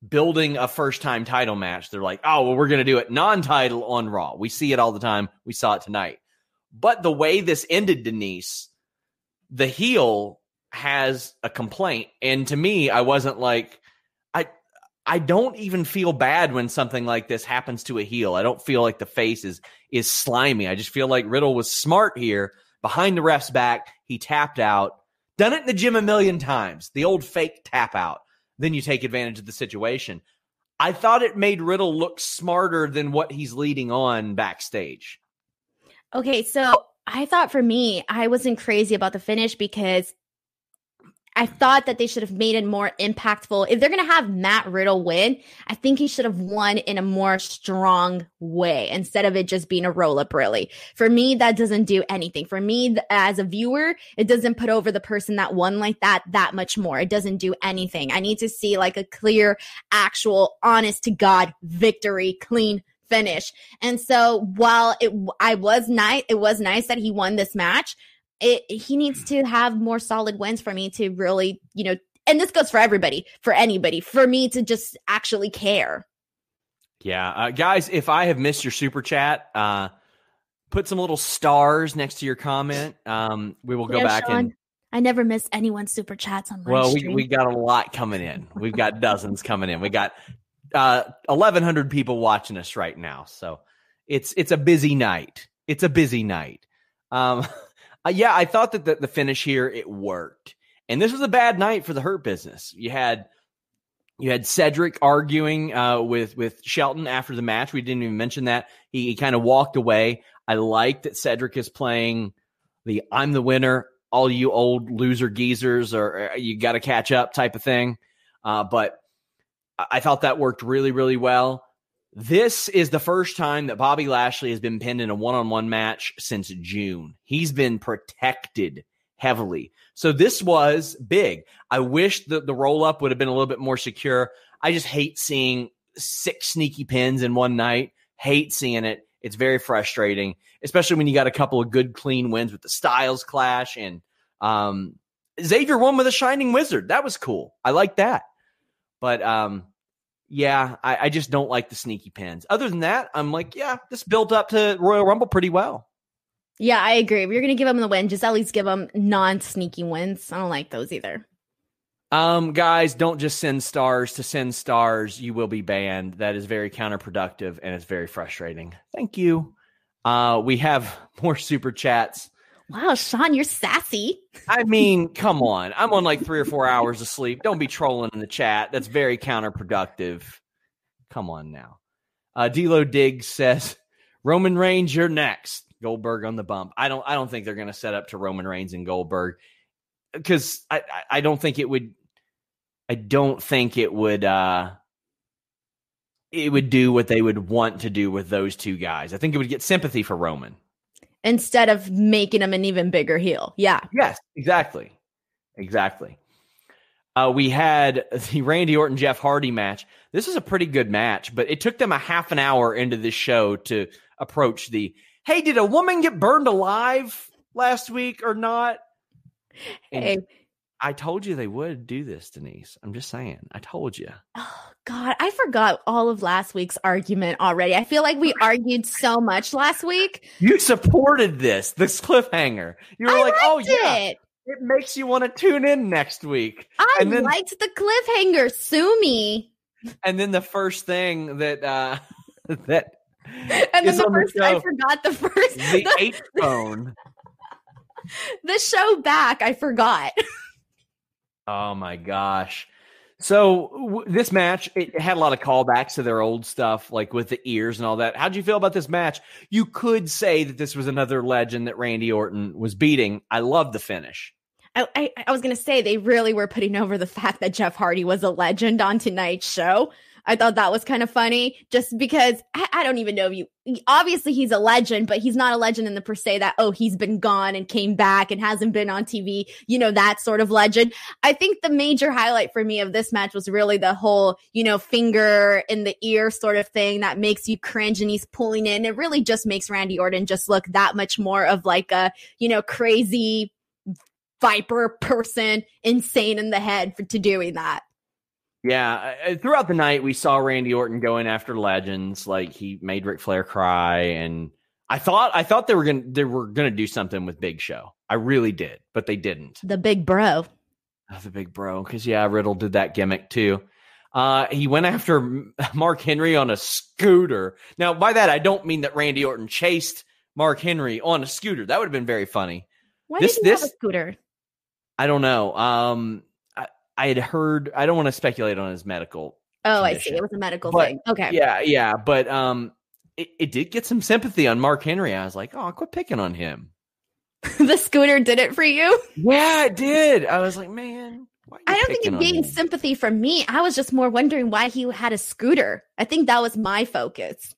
building a first time title match, they're like, oh, well, we're going to do it non title on Raw. We see it all the time. We saw it tonight. But the way this ended, Denise, the heel has a complaint. And to me, I wasn't like, I, I don't even feel bad when something like this happens to a heel. I don't feel like the face is is slimy. I just feel like Riddle was smart here behind the ref's back. He tapped out. Done it in the gym a million times. The old fake tap out. Then you take advantage of the situation. I thought it made Riddle look smarter than what he's leading on backstage. Okay, so I thought for me, I wasn't crazy about the finish because I thought that they should have made it more impactful. If they're going to have Matt Riddle win, I think he should have won in a more strong way instead of it just being a roll up, really. For me, that doesn't do anything. For me, as a viewer, it doesn't put over the person that won like that that much more. It doesn't do anything. I need to see like a clear, actual, honest to God victory, clean finish. And so while it, I was nice, it was nice that he won this match it he needs to have more solid wins for me to really, you know, and this goes for everybody, for anybody, for me to just actually care. Yeah, uh, guys, if I have missed your super chat, uh, put some little stars next to your comment. Um, we will go yeah, back Sean, and. I never miss anyone's super chats on my Well, stream. we we got a lot coming in. We've got dozens coming in. We got uh, 1,100 people watching us right now, so it's it's a busy night. It's a busy night. Um, [laughs] Uh, yeah, I thought that the, the finish here it worked, and this was a bad night for the hurt business. You had you had Cedric arguing uh, with with Shelton after the match. We didn't even mention that he, he kind of walked away. I like that Cedric is playing the "I'm the winner." All you old loser geezers, or you got to catch up type of thing. Uh, but I thought that worked really, really well. This is the first time that Bobby Lashley has been pinned in a one on one match since June. He's been protected heavily. So this was big. I wish that the roll up would have been a little bit more secure. I just hate seeing six sneaky pins in one night. Hate seeing it. It's very frustrating, especially when you got a couple of good, clean wins with the Styles Clash and um, Xavier won with a Shining Wizard. That was cool. I like that. But um, yeah, I, I, just don't like the sneaky pins. Other than that, I'm like, yeah, this built up to Royal Rumble pretty well. Yeah, I agree. If you're going to give them the win, just at least give them non sneaky wins. I don't like those either. Um, guys, don't just send stars to send stars. You will be banned. That is very counterproductive and it's very frustrating. Thank you. Uh, we have [laughs] more super chats. Wow, Sean, you're sassy. I mean, come on. I'm on like three or four hours of sleep. Don't be trolling in the chat. That's very counterproductive. Come on now. Uh D'Lo Diggs says, Roman Reigns, you're next. Goldberg on the bump. I don't I don't think they're gonna set up to Roman Reigns and Goldberg. Because I, I don't think it would I don't think it would uh it would do what they would want to do with those two guys. I think it would get sympathy for Roman instead of making him an even bigger heel. Yeah. Yes, exactly. Exactly. Uh, we had [laughs] the Randy Orton Jeff Hardy match. This is a pretty good match, but it took them a half an hour into this show to approach the hey, did a woman get burned alive last week or not? And hey, I told you they would do this, Denise. I'm just saying. I told you. Oh God, I forgot all of last week's argument already. I feel like we argued so much last week. You supported this, this cliffhanger. You were I like, "Oh yeah." It. it makes you want to tune in next week. I and then, liked the cliffhanger. Sue me. And then the first thing that uh [laughs] that and then the first the show, I forgot the first the, [laughs] the eight phone. [laughs] the show back, I forgot. Oh my gosh. So w- this match it had a lot of callbacks to their old stuff, like with the ears and all that. How'd you feel about this match? You could say that this was another legend that Randy Orton was beating. I love the finish. I, I, I was going to say they really were putting over the fact that Jeff Hardy was a legend on tonight's show. I thought that was kind of funny just because I, I, don't even know if you obviously he's a legend, but he's not a legend in the per se that, oh, he's been gone and came back and hasn't been on TV, you know, that sort of legend. I think the major highlight for me of this match was really the whole, you know, finger in the ear sort of thing that makes you cringe and he's pulling in. It really just makes Randy Orton just look that much more of like a, you know, crazy viper person, insane in the head for to doing that. Yeah, throughout the night we saw Randy Orton going after legends, like he made Ric Flair cry, and I thought I thought they were gonna they were gonna do something with Big Show. I really did, but they didn't. The Big Bro. Oh, the Big Bro, because yeah, Riddle did that gimmick too. Uh, he went after Mark Henry on a scooter. Now, by that I don't mean that Randy Orton chased Mark Henry on a scooter. That would have been very funny. Why this, did he this, have a scooter? I don't know. Um, I had heard. I don't want to speculate on his medical. Oh, condition. I see. It was a medical thing. Okay. Yeah, yeah, but um, it, it did get some sympathy on Mark Henry. I was like, oh, quit picking on him. [laughs] the scooter did it for you? Yeah, it did. I was like, man. I don't think it gained sympathy from me. I was just more wondering why he had a scooter. I think that was my focus.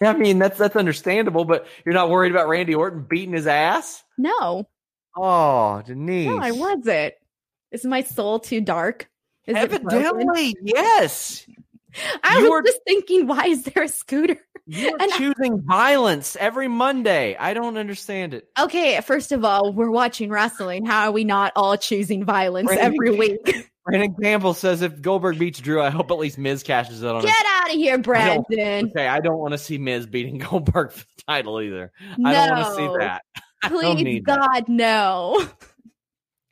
I mean, that's that's understandable, but you're not worried about Randy Orton beating his ass? No. Oh, Denise. No, I wasn't. Is my soul too dark? Is Evidently, yes. [laughs] I you was are, just thinking, why is there a scooter? You're choosing I, violence every Monday. I don't understand it. Okay, first of all, we're watching wrestling. How are we not all choosing violence Brandon, every week? [laughs] Brandon Campbell says if Goldberg beats Drew, I hope at least Miz cashes it on Get him. out of here, Brandon. I okay, I don't want to see Miz beating [laughs] Goldberg for the title either. No. I don't want to see that. Please, God, that. no.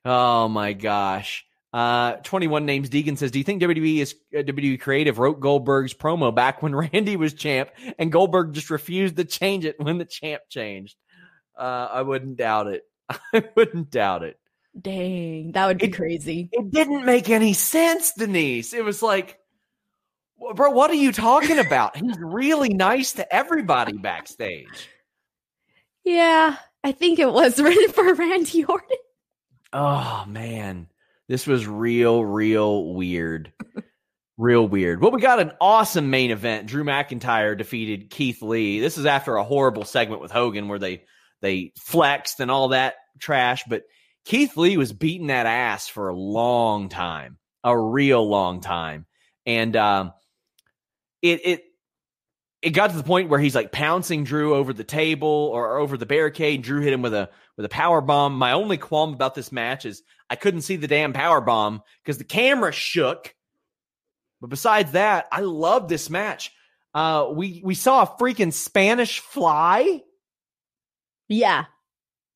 Oh my gosh. Uh, 21 names Deegan says, Do you think WWE is uh, WWE creative wrote Goldberg's promo back when [laughs] Randy was champ and Goldberg just refused to change it when the champ changed? Uh, I wouldn't doubt it. [laughs] I wouldn't doubt it. Dang, that would be it, crazy. It didn't make any sense, Denise. It was like, bro, what are you talking about? He's really nice to everybody backstage. [laughs] Yeah, I think it was written for Randy Orton. Oh man. This was real, real weird. real weird. Well, we got an awesome main event. Drew McIntyre defeated Keith Lee. This is after a horrible segment with Hogan where they they flexed and all that trash, but Keith Lee was beating that ass for a long time, a real long time. And um it it it got to the point where he's like pouncing Drew over the table or over the barricade. Drew hit him with a with a power bomb. My only qualm about this match is I couldn't see the damn power bomb because the camera shook. But besides that, I love this match. Uh, we we saw a freaking Spanish fly. Yeah.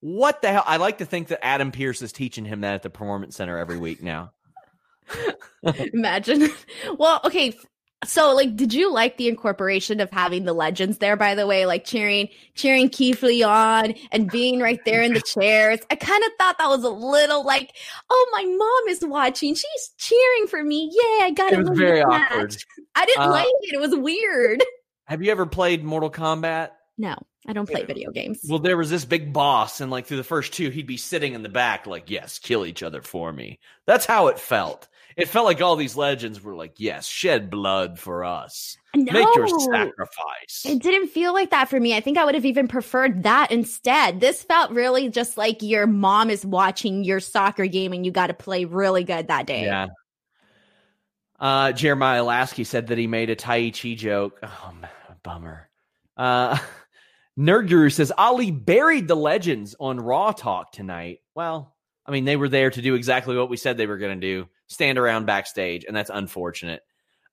What the hell? I like to think that Adam Pearce is teaching him that at the Performance Center every week now. [laughs] Imagine. Well, okay. So, like, did you like the incorporation of having the legends there? By the way, like cheering, cheering Keith Lee on and being right there in the chairs. I kind of thought that was a little like, oh, my mom is watching. She's cheering for me. Yeah, I got it. It was very awkward. I didn't uh, like it. It was weird. Have you ever played Mortal Kombat? No, I don't play video games. Well, there was this big boss, and like through the first two, he'd be sitting in the back, like, yes, kill each other for me. That's how it felt it felt like all these legends were like, yes, shed blood for us. No, Make your sacrifice. It didn't feel like that for me. I think I would have even preferred that instead. This felt really just like your mom is watching your soccer game and you got to play really good that day. Yeah. Uh, Jeremiah Lasky said that he made a Taichi joke. Oh, man, bummer. Uh, [laughs] Nerd Guru says Ali buried the legends on Raw Talk tonight. Well, I mean, they were there to do exactly what we said they were going to do stand around backstage, and that's unfortunate.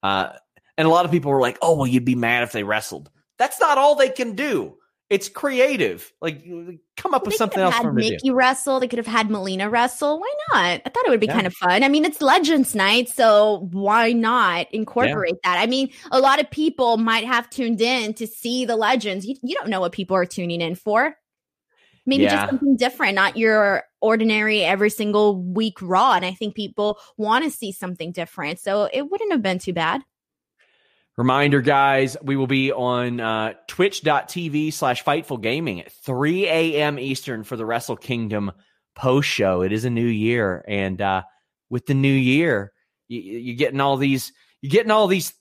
Uh, and a lot of people were like, "Oh, well, you'd be mad if they wrestled." That's not all they can do. It's creative. Like, come up well, with something else. Had Mickie wrestle. They could have had Melina wrestle. Why not? I thought it would be yeah. kind of fun. I mean, it's Legends Night, so why not incorporate yeah. that? I mean, a lot of people might have tuned in to see the Legends. You, you don't know what people are tuning in for. Maybe yeah. just something different, not your ordinary every single week Raw. And I think people want to see something different. So it wouldn't have been too bad. Reminder, guys, we will be on uh, twitch.tv slash Fightful Gaming at 3 a.m. Eastern for the Wrestle Kingdom post show. It is a new year. And uh, with the new year, you, you're getting all these, you're getting all these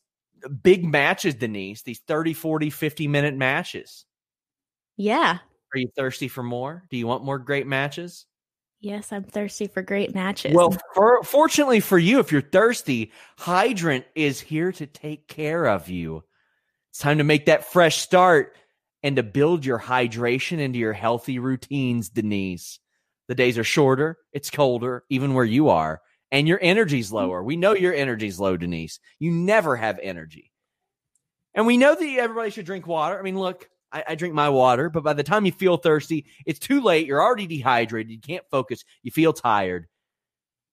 big matches, Denise, these 30, 40, 50 minute matches. Yeah. Are you thirsty for more? Do you want more great matches? Yes, I'm thirsty for great matches. Well, [laughs] for, fortunately for you, if you're thirsty, Hydrant is here to take care of you. It's time to make that fresh start and to build your hydration into your healthy routines, Denise. The days are shorter, it's colder, even where you are, and your energy's mm. lower. We know your energy's low, Denise. You never have energy. And we know that everybody should drink water. I mean, look, I, I, drink my water, but by the time you feel thirsty, it's too late. You're already dehydrated. You can't focus. You feel tired.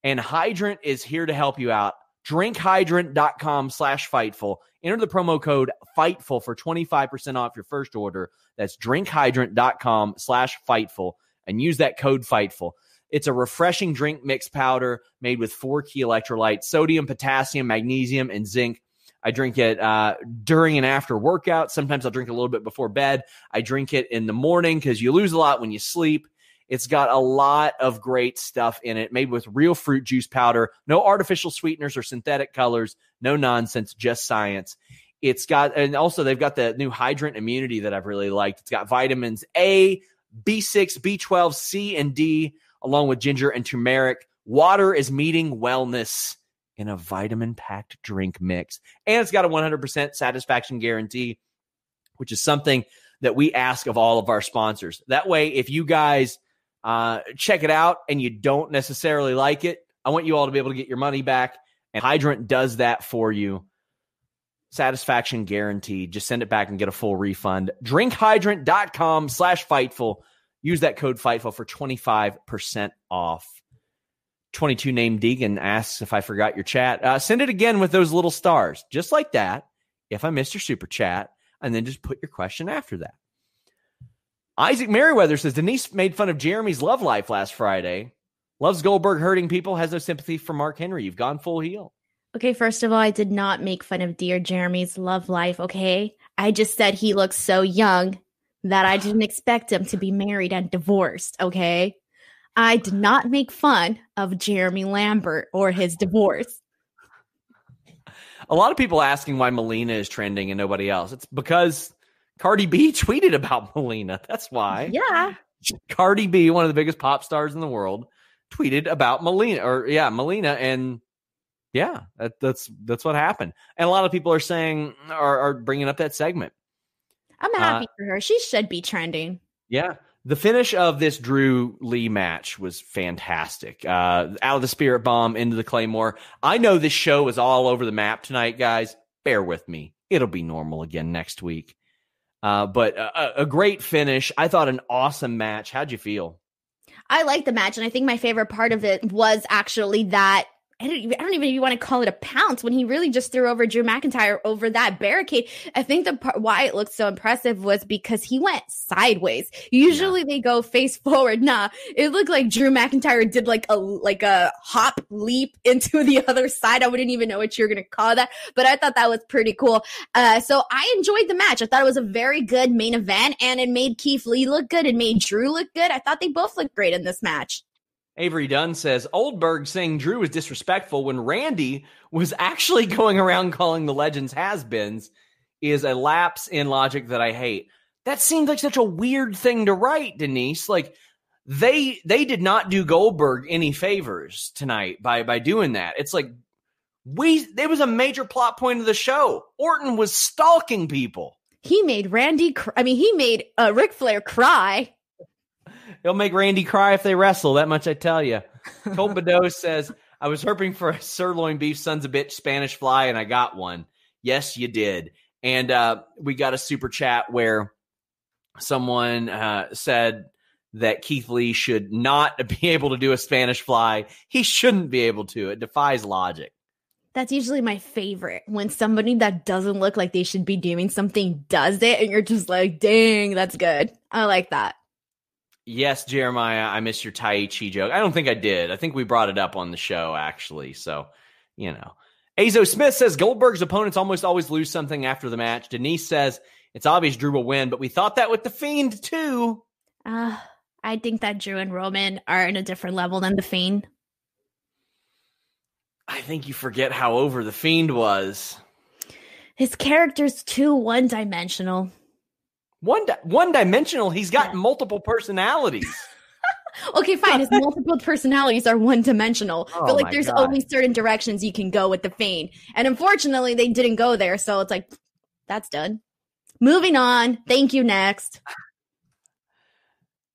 And Hydrant is here to help you out. Drinkhydrant.com slash Fightful. Enter the promo code Fightful for 25% off your first order. That's drinkhydrant.com slash Fightful and use that code Fightful. It's a refreshing drink mix powder made with four key electrolytes, sodium, potassium, magnesium, and zinc I drink it uh, during and after workout. Sometimes I'll drink a little bit before bed. I drink it in the morning because you lose a lot when you sleep. It's got a lot of great stuff in it, made with real fruit juice powder, no artificial sweeteners or synthetic colors, no nonsense, just science. It's got, and also they've got the new hydrant immunity that I've really liked. It's got vitamins A, B6, B12, C, and D, along with ginger and turmeric. Water is meeting wellness in a vitamin packed drink mix. And it's got a 100% satisfaction guarantee, which is something that we ask of all of our sponsors. That way, if you guys uh, check it out and you don't necessarily like it, I want you all to be able to get your money back. And Hydrant does that for you. Satisfaction guaranteed. Just send it back and get a full refund. Drinkhydrant.com slash Fightful. Use that code Fightful for 25% off. 22 named Deegan asks if I forgot your chat. Uh, send it again with those little stars, just like that. If I missed your super chat, and then just put your question after that. Isaac Merriweather says Denise made fun of Jeremy's love life last Friday. Loves Goldberg hurting people, has no sympathy for Mark Henry. You've gone full heel. Okay, first of all, I did not make fun of dear Jeremy's love life, okay? I just said he looks so young that I didn't expect him to be married and divorced, okay? I did not make fun of Jeremy Lambert or his divorce. A lot of people asking why Melina is trending and nobody else. It's because Cardi B [laughs] tweeted about Melina. That's why. Yeah. Cardi B, one of the biggest pop stars in the world, tweeted about Melina or yeah, Melina and yeah, that, that's that's what happened. And a lot of people are saying are, are bringing up that segment. I'm happy uh, for her. She should be trending. Yeah. The finish of this Drew Lee match was fantastic. Uh, out of the spirit bomb into the Claymore. I know this show is all over the map tonight, guys. Bear with me. It'll be normal again next week. Uh, but a, a great finish. I thought an awesome match. How'd you feel? I liked the match, and I think my favorite part of it was actually that I don't, even, I don't even want to call it a pounce when he really just threw over Drew McIntyre over that barricade. I think the part why it looked so impressive was because he went sideways. Usually yeah. they go face [laughs] forward. Nah, it looked like Drew McIntyre did like a like a hop leap [laughs] into the other side. I wouldn't even know what you're gonna call that, but I thought that was pretty cool. Uh, so I enjoyed the match. I thought it was a very good main event, and it made Keith Lee look good. It made Drew look good. I thought they both looked great in this match. Avery Dunn says Oldberg saying Drew was disrespectful when Randy was actually [laughs] going around calling the legends has beens is a lapse in logic that I hate. That seemed like such a weird thing to write, Denise. Like they they did not do Goldberg any favors tonight by by doing that. It's like we it was a major plot point of the show. Orton was stalking people. He made Randy. Cr- I mean, he made uh, Ric Flair cry. He'll make Randy cry if they wrestle. That much I tell you. Colt Bedeau [laughs] says, I was hoping for a sirloin beef sons of bitch Spanish fly, and I got one. Yes, you did. And uh, we got a super chat where someone uh, said that Keith Lee should not [laughs] be able to do a Spanish fly. He shouldn't be able to. It defies logic. That's usually my favorite when somebody that doesn't look like they should be doing something does it, and you're just like, dang, that's good. I like that. Yes, Jeremiah, I missed your Taichi joke. I don't think I did. I think we brought it up on the show, actually. So, you know. Azo Smith says Goldberg's opponents almost always lose something after the match. Denise says it's obvious Drew will win, but we thought that with The Fiend, too. Uh, I think that Drew and Roman are in a different level than The Fiend. I think you forget how over The Fiend was. His character's too one dimensional. One di- one dimensional. He's got multiple personalities. [laughs] okay, fine. His multiple personalities are one dimensional, oh but like there's God. only certain directions you can go with the Fiend, and unfortunately, they didn't go there. So it's like that's done. Moving on. Thank you. Next.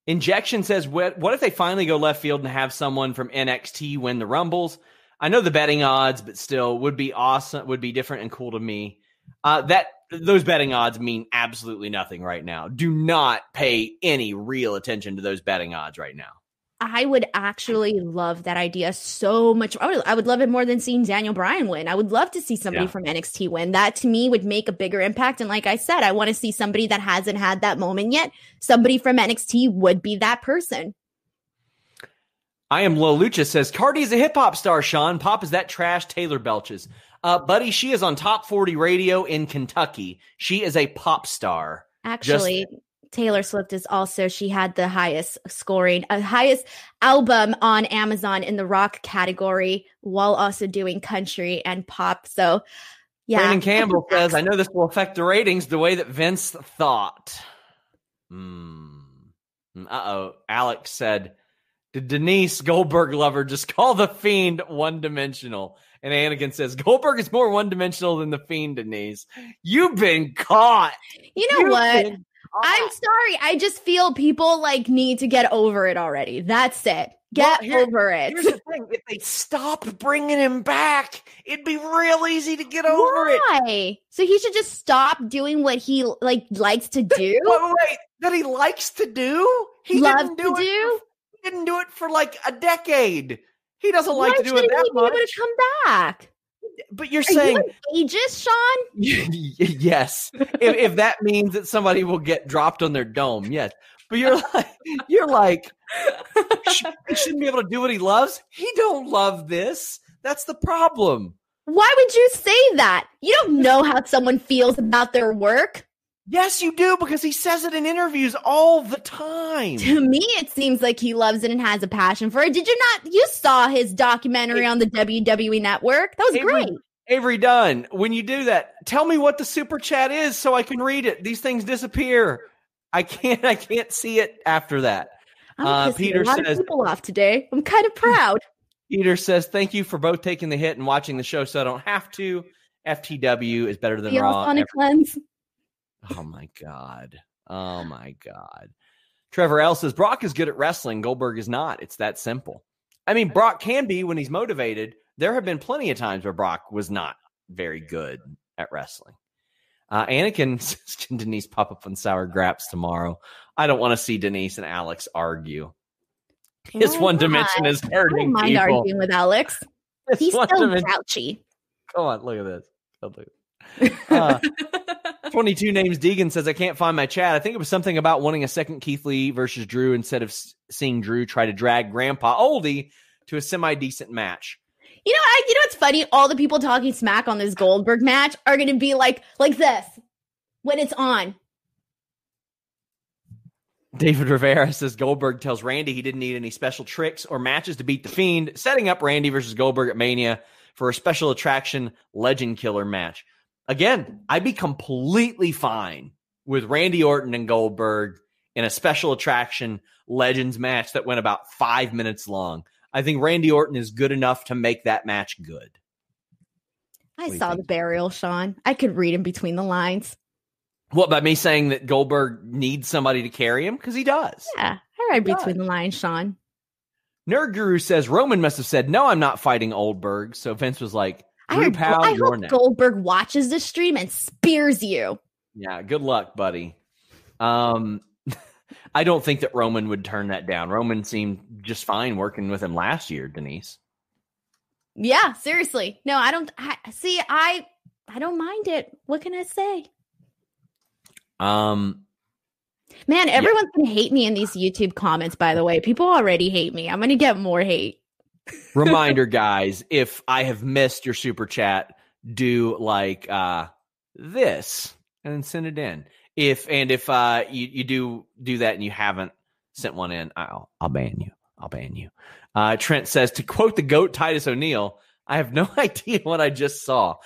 Injection says, what, what if they finally go left field and have someone from NXT win the Rumbles? I know the betting odds, but still would be awesome, would be different and cool to me. Uh, that those betting odds mean absolutely nothing right now. Do not pay any real attention to those betting odds right now. I would actually love that idea so much. I would, I would love it more than seeing Daniel Bryan win. I would love to see somebody yeah. from NXT win. That to me would make a bigger impact. And like I said, I want to see somebody that hasn't had that moment yet. Somebody from NXT would be that person. I am Low Lucha says Cardi is a hip hop star, Sean. Pop is that trash Taylor belches. Uh, buddy, she is on top 40 radio in Kentucky. She is a pop star. Actually, Just- Taylor Swift is also she had the highest scoring, uh, highest album on Amazon in the rock category, while also doing country and pop. So, yeah. Brandon Campbell says, "I know this will affect the ratings the way that Vince thought." Hmm. Uh oh. Alex said, "Did Denise Goldberg lover just call the Fiend one dimensional?" And Anakin says, Goldberg is more one dimensional than the Fiend, Denise. You've been caught. You know You've what? I'm sorry. I just feel people like need to get over it already. That's it. Get well, here, over it. Here's the thing: if they stop bringing him back, it'd be real easy to get over Why? it. So he should just stop doing what he like likes to do. wait, wait, that he likes to do. He Loves didn't do to it. do. For, he didn't do it for like a decade. He doesn't like Why to do it that he much. Be able to come back. But you're Are saying you ageist, Sean? [laughs] yes. if, if that means that somebody will get dropped on their dome, yes. But you're [laughs] like, you're like, he shouldn't be able to do what he loves. He don't love this. That's the problem. Why would you say that? You don't know how someone feels about their work. Yes, you do because he says it in interviews all the time. To me, it seems like he loves it and has a passion for it. Did you not? You saw his documentary on the WWE Network. That was Avery, great. Avery Dunn, when you do that, tell me what the super chat is so I can read it. These things disappear. I can't. I can't see it after that. I'm uh, Peter a lot says, of people off today. I'm kind of [laughs] proud. Peter says, "Thank you for both taking the hit and watching the show, so I don't have to." FTW is better than the Raw. On a cleanse. Oh my god. Oh my god. Trevor L says Brock is good at wrestling. Goldberg is not. It's that simple. I mean, Brock can be when he's motivated. There have been plenty of times where Brock was not very good at wrestling. Uh, Anakin [laughs] says, "Can Denise pop up on Sour Graps tomorrow?" I don't want to see Denise and Alex argue. His one dimension is hurting. I don't mind people. arguing with Alex. [laughs] His He's so dimension. grouchy. Come on, look at this. Look at this. Uh, 22 names Deegan says, I can't find my chat. I think it was something about wanting a second Keith Lee versus Drew instead of seeing Drew try to drag Grandpa Oldie to a semi decent match. You know, I, you know what's funny? All the people talking smack on this Goldberg match are going to be like, like this when it's on. David Rivera says Goldberg tells Randy he didn't need any special tricks or matches to beat the Fiend, setting up Randy versus Goldberg at Mania for a special attraction legend killer match. Again, I'd be completely fine with Randy Orton and Goldberg in a special attraction legends match that went about five minutes long. I think Randy Orton is good enough to make that match good. I saw the burial, Sean. I could read in between the lines. What by me saying that Goldberg needs somebody to carry him? Because he does. Yeah, I read between the lines, Sean. Nerd Guru says Roman must have said, "No, I'm not fighting Oldberg." So Vince was like, I, pal, I hope next. Goldberg watches this stream and spears you. Yeah, good luck, buddy. Um, [laughs] I don't think that Roman would turn that down. Roman seemed just fine working with him last year, Denise. Yeah, seriously. No, I don't I, see. I I don't mind it. What can I say? Um, man, everyone's yeah. gonna hate me in these YouTube comments. By the way, people already hate me. I'm gonna get more hate. Reminder, guys, if I have missed your super chat, do like uh this and then send it in. If and if uh you, you do do that and you haven't sent one in, I'll I'll ban you. I'll ban you. Uh Trent says to quote the goat Titus O'Neil, I have no [laughs] idea what I just saw.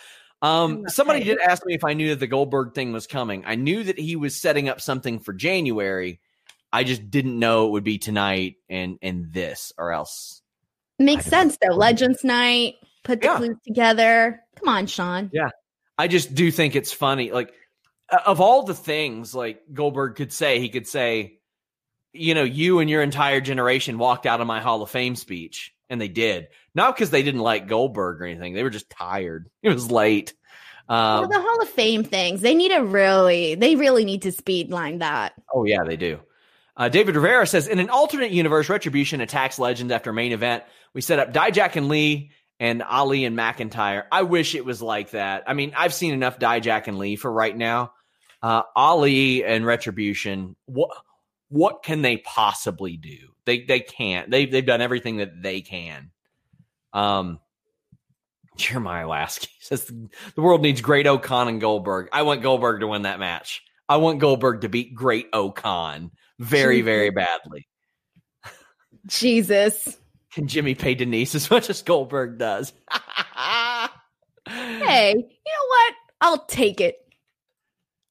Um somebody did ask me if I knew that the Goldberg thing was coming. I knew that he was setting up something for January. I just didn't know it would be tonight and and this or else Makes sense though. Legends night, put the yeah. clues together. Come on, Sean. Yeah. I just do think it's funny. Like of all the things like Goldberg could say, he could say, you know, you and your entire generation walked out of my Hall of Fame speech. And they did. Not because they didn't like Goldberg or anything. They were just tired. [laughs] It was late. Um, well, the Hall of Fame things, they need to really, they really need to speedline that. Oh, yeah, they do. Uh, David Rivera says, in an alternate universe, Retribution attacks Legends after main event. We set up Dijak and Lee and Ali and McIntyre. I wish it was like that. I mean, I've seen enough Dijak and Lee for right now. Uh, Ali and Retribution, what what can they possibly do? They they can't. They they've done everything that they can. Um, Jeremiah Lasky says the world needs Great-O-Khan and Goldberg. I want Goldberg to win that match. I want Goldberg to beat Great-O-Khan very, Jesus. very badly. [laughs] Jesus. Can Jimmy pay Denise as much as Goldberg does? [laughs] hey, you know what? I'll take it.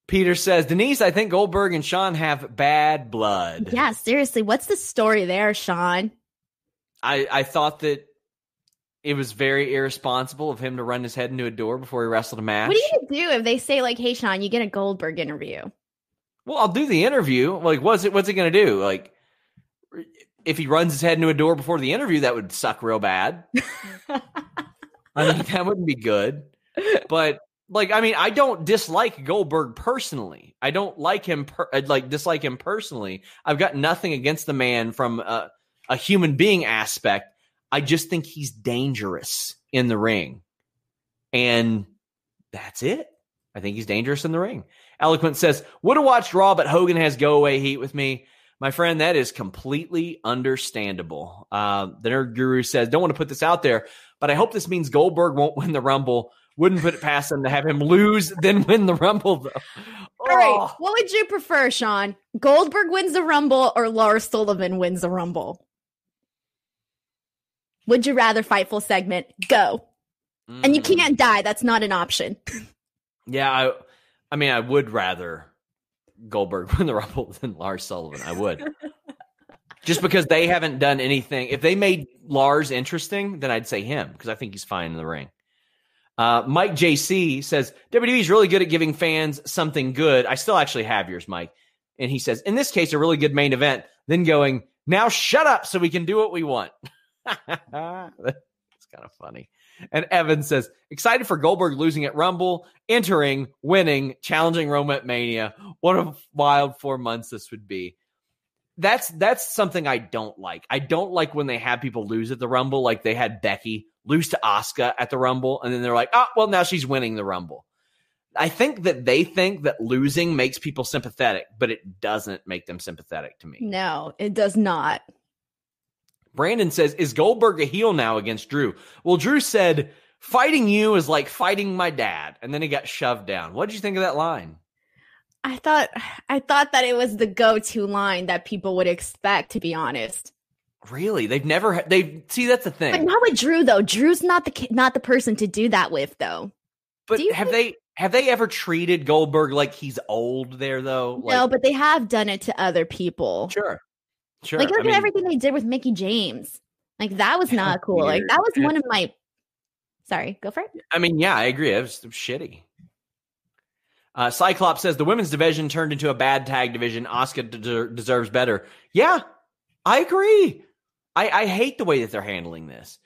Peter says, Denise, I think Goldberg and Shawn have bad blood. Yeah, seriously. What's the story there, Sean? I, I thought that it was very irresponsible of him to run his head into a door before he wrestled a match. What do you do if they say like, "Hey, Sean, you get a Goldberg interview"? Well, I'll do the interview. Like, what's it? What's it gonna do? Like, if he runs his head into a door before the interview, that would suck real bad. I mean, that wouldn't be good. But like, I mean, I don't dislike Goldberg personally. I don't like him. Per- I'd like dislike him personally. I've got nothing against the man from a, a human being aspect. I just think he's dangerous in the ring, and that's it. I think he's dangerous in the ring. Eloquent says, "Would have watched Raw, but Hogan has go away heat with me." My friend, that is completely understandable. Uh, the Nerd Guru says, "Don't want to put this out there, but I hope this means Goldberg won't win the Rumble." Wouldn't put it past him to have him lose, [laughs] then win the Rumble, though. All right. Oh. What would you prefer, Sean? Goldberg wins the Rumble or Lars Sullivan wins the Rumble? Would you rather fightful segment? Go. Mm. And you mm. can't die. That's not an option. [laughs] yeah, I I mean I would rather Goldberg win the Rumble than Lars Sullivan. I would. [laughs] Just because they haven't done anything. If they made Lars interesting, then I'd say him because I think he's fine in the ring. Uh, Mike JC says WWE is really good at giving fans something good. I still actually have yours, Mike. And he says, in this case, a really good main event. Then going, now shut up so we can do what we want. [laughs] That's kind of funny. And Evan says, excited for Goldberg losing at Rumble, entering, winning, challenging Roman at Mania. What a wild four months this would be. That's that's something I don't like. I don't like when they have people lose at the Rumble, like they had Becky lose to Asuka at the Rumble, and then they're like, oh, well, now she's winning the Rumble. I think that they think that losing makes people sympathetic, but it doesn't make them sympathetic to me. No, it does not. Brandon says, Is Goldberg a heel now against Drew? Well, Drew said, Fighting you is like fighting my dad. And then he got shoved down. What did you think of that line? I thought I thought that it was the go-to line that people would expect to be honest. Really? They've never they see that's the thing. But not with Drew though. Drew's not the not the person to do that with though. But have think- they have they ever treated Goldberg like he's old there though? Like, no, but they have done it to other people. Sure. Sure. Like look I mean, at everything they did with Mickie James. Like that was not cool. Weird. Like that was [laughs] one of my Sorry, go for it. I mean, yeah, I agree. It was, shitty. Uh, Cyclops says the women's division turned into a bad tag division. Asuka de- deserves better. Yeah, I agree. I, I hate the way that they're handling this.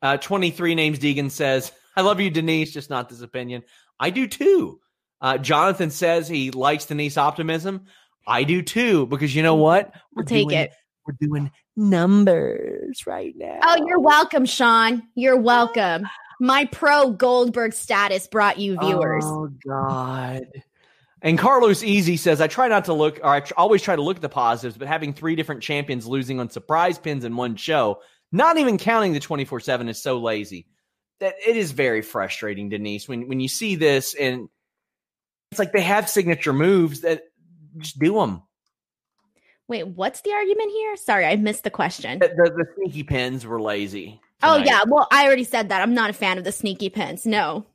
Uh, 23 names Deegan says, I love you, Denise, just not this opinion. I do too. Uh, Jonathan says he likes Denise optimism. I do too, because you know what? We're we'll take doing, it. We're doing numbers right now. Oh, you're welcome, Sean. You're ah. welcome. My pro Goldberg status brought you viewers. Oh God. And Carlos Easy says, I try not to look, or I tr- always try to look at the positives, but having three different champions losing on surprise pins in one show, not even counting the 24 7 is so lazy that it is very frustrating, Denise, when, when you see this and it's like they have signature moves that just do them. Wait, what's the argument here? Sorry, I missed the question. The, the, the sneaky pins were lazy. Tonight. Oh, yeah. Well, I already said that. I'm not a fan of the sneaky pins. No.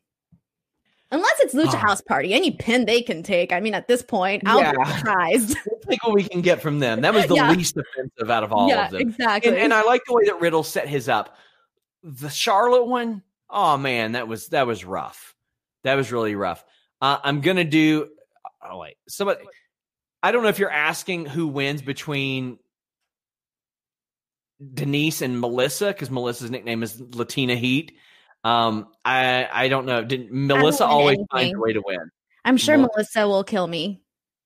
Unless it's Lucha oh. House Party, any pin they can take. I mean, at this point, I'll yeah. be surprised. [laughs] Let's take what we can get from them. That was the yeah. least offensive out of all yeah, of them. Exactly. And, and, I like the way that Riddle set his up. The Charlotte one, oh man, that was that was rough. That was really rough. Uh, I'm gonna do. Oh wait, somebody. I don't know if you're asking who wins between Denise and Melissa because Melissa's nickname is Latina Heat. Um, I I don't know. Did Melissa always anything. finds a way to win? I'm sure Melissa, Melissa will kill me.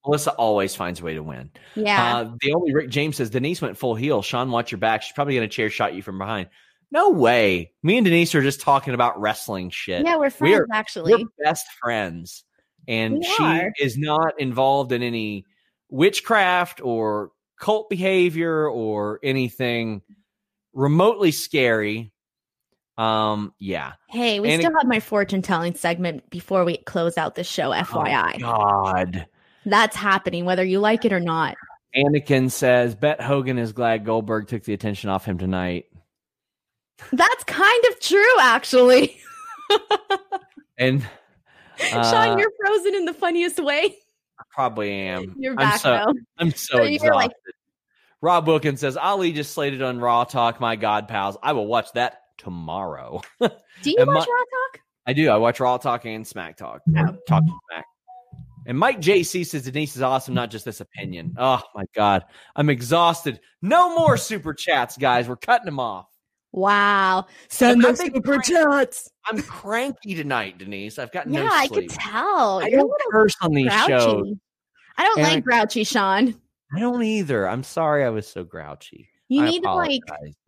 Melissa always finds a way to win. Yeah. Uh, the only Rick James says Denise went full heel. Sean, watch your back. She's probably going to chair shot you from behind. No way. Me and Denise are just talking about wrestling shit. Yeah, we're friends we're, actually. We're best friends, and we she are. is not involved in any witchcraft or cult behavior or anything remotely scary Um, yeah. Hey, we And still it- have my fortune telling segment before we close out the show, FYI. Oh, God. That's happening, whether you like it or not. Anakin says, Bet Hogan is glad Goldberg took the attention off him tonight. That's kind of true, actually. [laughs] And uh, Sean, you're frozen in the funniest way. I probably am. You're I'm back so, though. [laughs] I'm so So exhausted. like- Rob Wilkins says, Ali just slated on Raw Talk. My God, pals. I will watch that tomorrow. [laughs] Do you watch my- Raw Talk? I do. I watch Raw Talk and Smack Talk. Oh. Or Talk and Smack. And Mike JC says Denise is awesome, not just this opinion. Oh my God. I'm exhausted. No more super chats, guys. We're cutting them off. Wow. Send I the super chats. I'm cranky tonight, Denise. I've got Yeah, no I sleep. could tell. I You're a don't little curse on these grouchy. shows. I don't And like grouchy, Sean. I don't either. I'm sorry I was so grouchy. You I need to like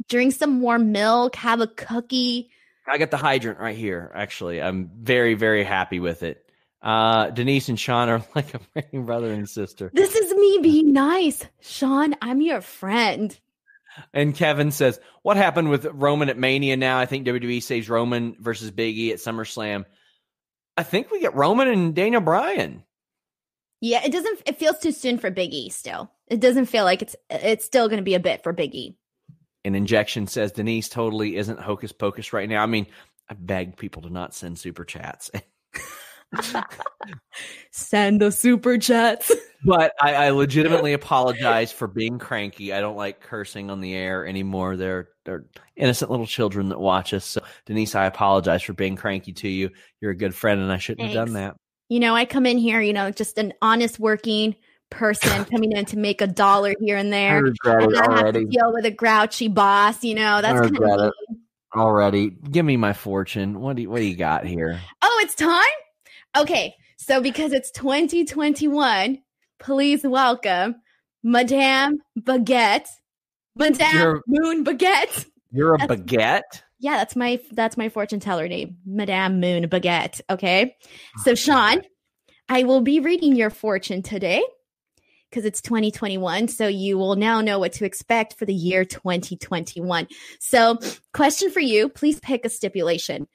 drink some warm milk, have a cookie. I got the hydrant right here. Actually, I'm very, very happy with it. Uh, Denise and Sean are [laughs] like a freaking brother and sister. This is me being nice. Sean, I'm your friend. And Kevin says, "What happened with Roman at Mania? Now I think WWE saves Roman versus Big E at SummerSlam. I think we get Roman and Daniel Bryan. Yeah, it doesn't it feels too soon for Big E still. It doesn't feel like it's it's still gonna be a bit for Big E. An injection says Denise totally isn't hocus pocus right now. I mean, I beg people to not send super chats, [laughs] Send the super chats. but I, I legitimately apologize for being cranky. I don't like cursing on the air anymore. They're they're innocent little children that watch us. So Denise, I apologize for being cranky to you. You're a good friend, and I shouldn't have done that. You know, I come in here, you know, just an honest working person [laughs] coming in to make a dollar here and there. And not have to deal with a grouchy boss, you know. That's kind of. Already, give me my fortune. What do you, what do you got here? Oh, it's time? Okay. So because it's 2021, please welcome Madame Baguette. Madame You're- Moon Baguette. You're a That's- baguette. Yeah, that's my that's my fortune teller name, Madame Moon Baguette. Okay. Ah, so Sean, I will be reading your fortune today because it's 2021. So you will now know what to expect for the year 2021. So, question for you please pick a stipulation.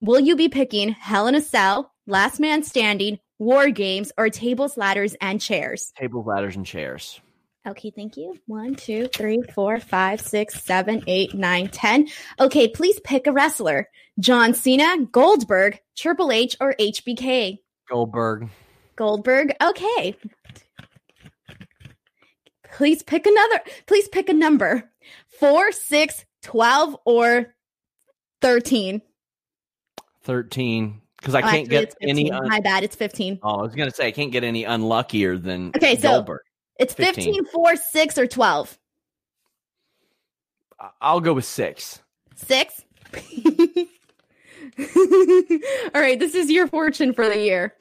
Will you be picking Hell in a Cell, Last Man Standing, War Games, or Tables, Ladders, and Chairs? Tables, ladders, and chairs. Okay, thank you. One, two, three, four, five, six, seven, eight, nine, ten. Okay, please pick a wrestler John Cena, Goldberg, Triple H, or HBK. Goldberg. Goldberg. Okay. Please pick another. Please pick a number. Four, six, 12, or 13. 13. Because I Oh, can't get any. Un- My bad. It's 15. oh, I was going to say, I can't get any unluckier than Okay, so- Goldberg. It's 15. 15, 4, 6, or 12. I- I'll go with six. Six. [laughs] All right, this is your fortune for the year.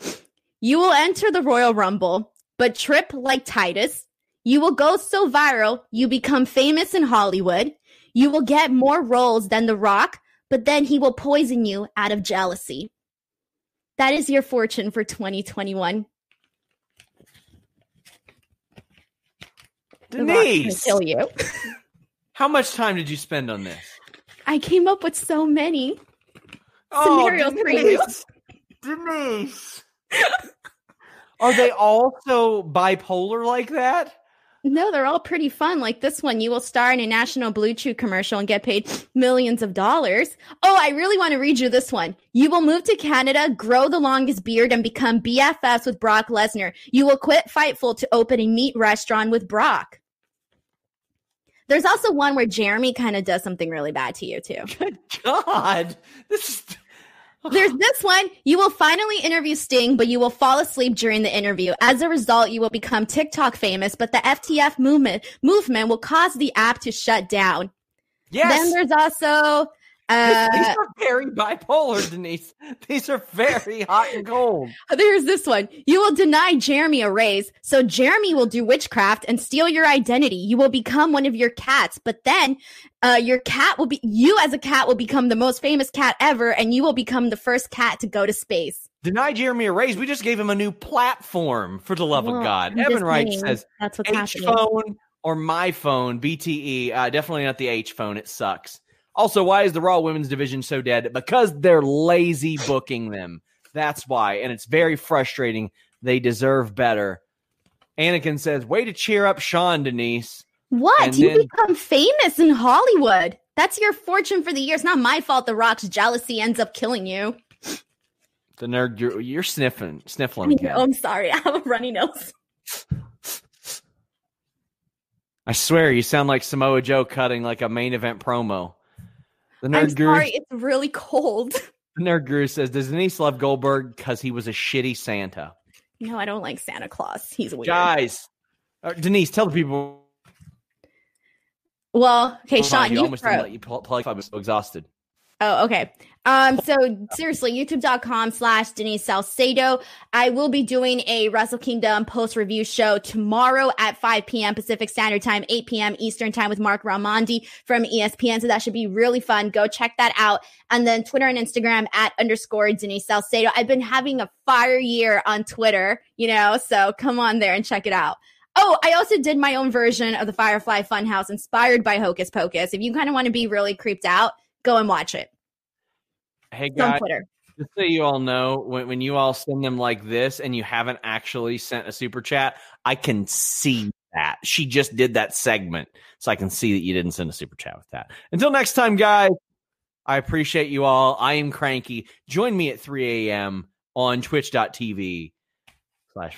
You will enter the Royal Rumble, but trip like Titus. You will go so viral, you become famous in Hollywood. You will get more roles than The Rock, but then he will poison you out of jealousy. That is your fortune for 2021. The Rock's gonna Denise! kill you. [laughs] How much time did you spend on this? I came up with so many. Oh, Scenarios for you. Denise! Denise! Are they all so bipolar like that? No, they're all pretty fun. Like this one, you will star in a National BlueChew commercial and get paid millions of dollars. Oh, I really want to read you this one. You will move to Canada, grow the longest beard, and become BFFs with Brock Lesnar. You will quit Fightful to open a meat restaurant with Brock. There's also one where Jeremy kind of does something really bad to you, too. [laughs] Good God. This is. There's this one. You will finally interview Sting, but you will fall asleep during the interview. As a result, you will become TikTok famous, but the FTF movement movement will cause the app to shut down. Yes. Then there's also These- These uh, are very bipolar, Denise. These are very hot and cold. [laughs] there's this one. You will deny Jeremy a raise, so Jeremy will do witchcraft and steal your identity. You will become one of your cats, but then uh, your cat will be you as a cat will become the most famous cat ever, and you will become the first cat to go to space. Deny Jeremy a raise. We just gave him a new platform for the love Well, of God. I'm Evan Wright saying says that's what's H happening. phone or my phone, BTE. Uh, definitely not the H phone. It sucks. Also, why is the Raw Women's Division so dead? Because they're lazy booking them. That's why. And it's very frustrating. They deserve better. Anakin says, Way to cheer up Sean, Denise. What? And you then- become famous in Hollywood. That's your fortune for the year. It's not my fault the Rock's jealousy ends up killing you. The nerd, you're, you're sniffing, sniffling again. Oh, I'm sorry. I have a runny nose. I swear, you sound like Samoa Joe cutting like a main event promo. The nerd I'm guru, sorry, it's really cold. [laughs] The nerd guru says, "Does Denise love Goldberg because he was a shitty Santa?" No, I don't like Santa Claus. He's a weird. Guys, uh, Denise, tell the people. Well, okay, Sean, you, almost didn't let you plug. I was so exhausted. Oh, okay. Um, so seriously, youtube.com slash Denise Salcedo. I will be doing a Wrestle Kingdom post review show tomorrow at 5 p.m. Pacific Standard Time, 8 p.m. Eastern Time with Marc Raimondi from ESPN. So that should be really fun. Go check that out. And then Twitter and Instagram at underscore Denise Salcedo. I've been having a fire year on Twitter, you know, so come on there and check it out. Oh, I also did my own version of the Firefly Funhouse inspired by Hocus Pocus. If you kind of want to be really creeped out, Go and watch it. Hey guys, just so you all know, when, when you all send them like this and you haven't actually sent a super chat, I can see that. She just did that segment. So I can see that you didn't send a super chat with that. Until next time, guys, I appreciate you all. I am cranky. Join me at 3 a.m. on twitch.tv slash